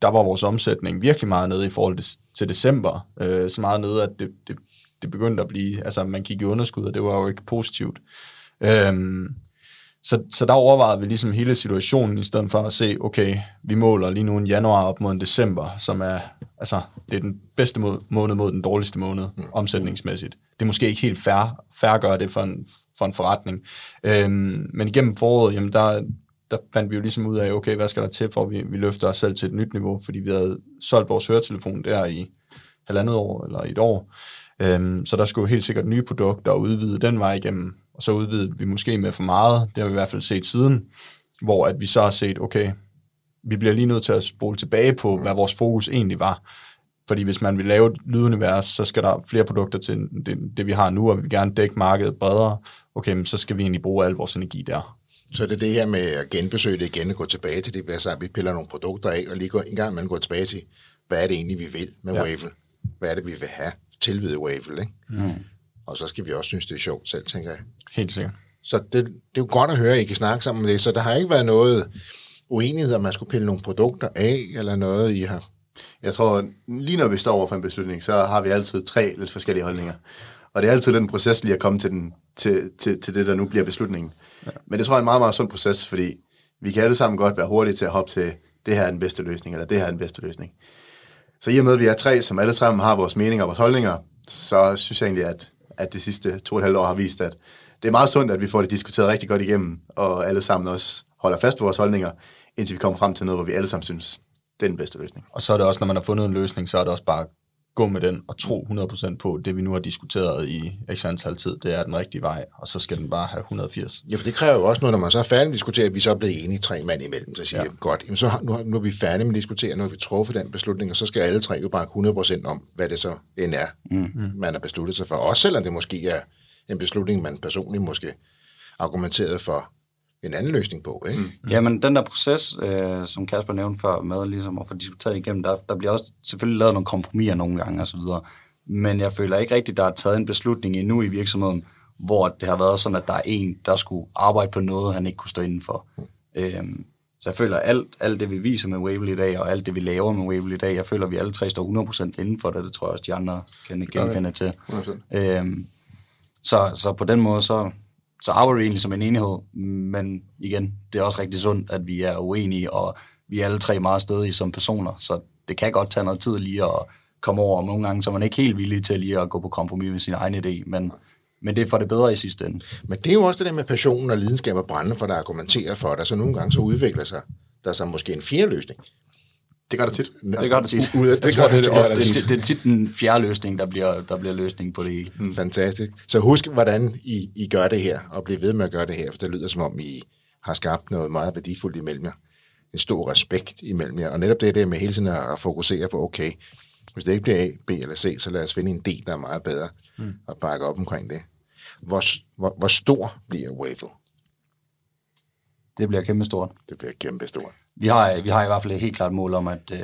der var vores omsætning virkelig meget nede i forhold til, til december, øh, så meget nede, at det, det, det begyndte at blive, altså man gik i underskud, og det var jo ikke positivt. Øhm, så, så der overvejede vi ligesom hele situationen, i stedet for at se, okay, vi måler lige nu en januar op mod en december, som er, altså, det er den bedste må- måned mod den dårligste måned, mm. omsætningsmæssigt. Det er måske ikke helt fair, fair at gøre det for en, for en forretning. Øhm, men igennem foråret, jamen der, der fandt vi jo ligesom ud af, okay, hvad skal der til, for at vi, vi løfter os selv til et nyt niveau, fordi vi havde solgt vores høretelefon der i halvandet år, eller et år. Øhm, så der skulle helt sikkert nye produkter og udvide den vej igennem, og så udvidede vi måske med for meget, det har vi i hvert fald set siden, hvor at vi så har set, okay, vi bliver lige nødt til at spole tilbage på, hvad vores fokus egentlig var. Fordi hvis man vil lave et lydunivers, så skal der flere produkter til det, det vi har nu, og vi vil gerne dække markedet bredere. Okay, men så skal vi egentlig bruge al vores energi der. Så det er det her med at genbesøge det igen og gå tilbage til det, hvad så vi piller nogle produkter af, og lige gå en gang man går tilbage til, hvad er det egentlig, vi vil med ja. Wavell? Hvad er det, vi vil have tilvide Wavell, ikke? Mm. Og så skal vi også synes, det er sjovt selv, tænker jeg. Helt sikkert. Så det, det er jo godt at høre, at I kan snakke sammen om det, så der har ikke været noget uenighed, om man skulle pille nogle produkter af, eller noget, I har... Jeg tror, lige når vi står over for en beslutning, så har vi altid tre lidt forskellige holdninger. Og det er altid den proces lige at komme til, den, til, til, til det, der nu bliver beslutningen. Ja. Men det tror jeg er en meget, meget sund proces, fordi vi kan alle sammen godt være hurtige til at hoppe til, det her er den bedste løsning, eller det her er den bedste løsning. Så i og med, at vi er tre, som alle sammen har vores meninger og vores holdninger, så synes jeg egentlig, at, at det sidste to og et halvt år har vist, at det er meget sundt, at vi får det diskuteret rigtig godt igennem, og alle sammen også holder fast på vores holdninger, indtil vi kommer frem til noget, hvor vi alle sammen synes, det er den bedste løsning. Og så er det også, når man har fundet en løsning, så er det også bare gå med den og tro 100% på det, vi nu har diskuteret i x antal tid, det er den rigtige vej, og så skal den bare have 180. Ja, for det kræver jo også noget, når man så er færdig med at diskutere, at vi så er blevet enige tre mand imellem, så siger ja. Godt, jamen så har, nu, har- nu er vi færdige med at diskutere, nu har vi truffet den beslutning, og så skal alle tre jo bare 100% om, hvad det så end er, mm. man har besluttet sig for. Også selvom det måske er en beslutning, man personligt måske argumenteret for en anden løsning på, ikke? Mm. Jamen, den der proces, øh, som Kasper nævnte før, med ligesom at få diskuteret igennem, der, der bliver også selvfølgelig lavet nogle kompromiser nogle gange og så videre. Men jeg føler ikke rigtigt, der er taget en beslutning endnu i virksomheden, hvor det har været sådan, at der er en, der skulle arbejde på noget, han ikke kunne stå inden for. Øhm, så jeg føler, at alt, alt det, vi viser med Wavell i dag, og alt det, vi laver med Wavell i dag, jeg føler, at vi alle tre står 100% inden for det. Det tror jeg også, de andre kan genkende til. 100%. Øhm, så, så på den måde, så, så arbejder vi egentlig som en enhed, men igen, det er også rigtig sundt, at vi er uenige, og vi er alle tre meget stedige som personer, så det kan godt tage noget tid lige at komme over, og nogle gange så er man ikke helt villig til lige at gå på kompromis med sin egen idé, men, men det er for det bedre i sidste ende. Men det er jo også det der med passionen og lidenskab og brænde for, der argumenterer for dig, så altså, nogle gange så udvikler sig der så måske en fjerde løsning. Det gør det tit. Det gør det tit. Ud af, det, Jeg tror, det er det, ofte Det, tit. det, er tit den fjerde løsning, der bliver, der bliver løsning på det hele. Mm. Fantastisk. Så husk, hvordan I, I gør det her, og bliv ved med at gøre det her, for det lyder som om, I har skabt noget meget værdifuldt imellem jer. En stor respekt imellem jer. Og netop det der med hele tiden at fokusere på, okay, hvis det ikke bliver A, B eller C, så lad os finde en D, der er meget bedre, mm. og bakke op omkring det. Hvor, hvor, hvor stor bliver Wavell? Det bliver kæmpestort. Det bliver kæmpestort. Vi har, vi har i hvert fald et helt klart mål om, at øh,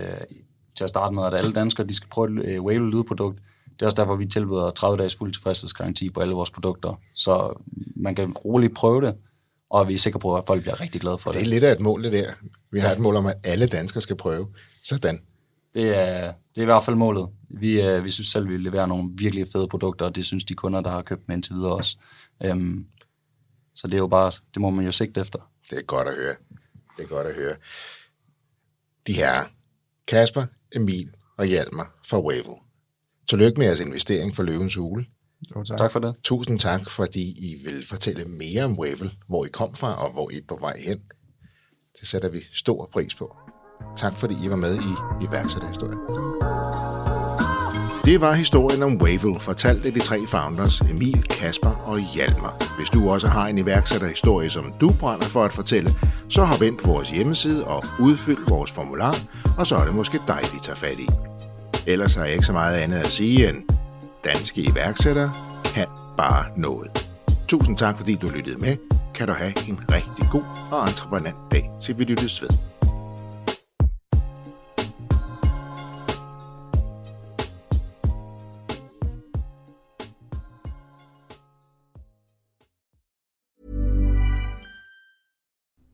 til at starte med, at alle danskere de skal prøve et øh, Wave lydprodukt. Det er også derfor, vi tilbyder 30 dages fuld tilfredshedsgaranti på alle vores produkter. Så man kan roligt prøve det, og vi er sikre på, at folk bliver rigtig glade for det. Det er lidt af et mål, det der. Vi har et mål om, at alle danskere skal prøve. Sådan. Det er, det er i hvert fald målet. Vi, øh, vi synes selv, vi leverer nogle virkelig fede produkter, og det synes de kunder, der har købt med indtil videre også. Øhm, så det er jo bare, det må man jo sigte efter. Det er godt at høre. Det er godt at høre. De her Kasper, Emil og Hjalmar fra Wavell. Tillykke med jeres investering for Løvens Hule. Jo, tak. Tak for det. Tusind tak, fordi I vil fortælle mere om Wavell, hvor I kom fra og hvor I er på vej hen. Det sætter vi stor pris på. Tak fordi I var med i iværksætterhistorien. Det var historien om Wavell, fortalt af de tre founders Emil, Kasper og Hjalmar. Hvis du også har en iværksætterhistorie, som du brænder for at fortælle, så hop ind på vores hjemmeside og udfyld vores formular, og så er det måske dig, vi tager fat i. Ellers har jeg ikke så meget andet at sige end, danske iværksættere kan bare noget. Tusind tak, fordi du lyttede med. Kan du have en rigtig god og entreprenant dag, til vi lyttes ved.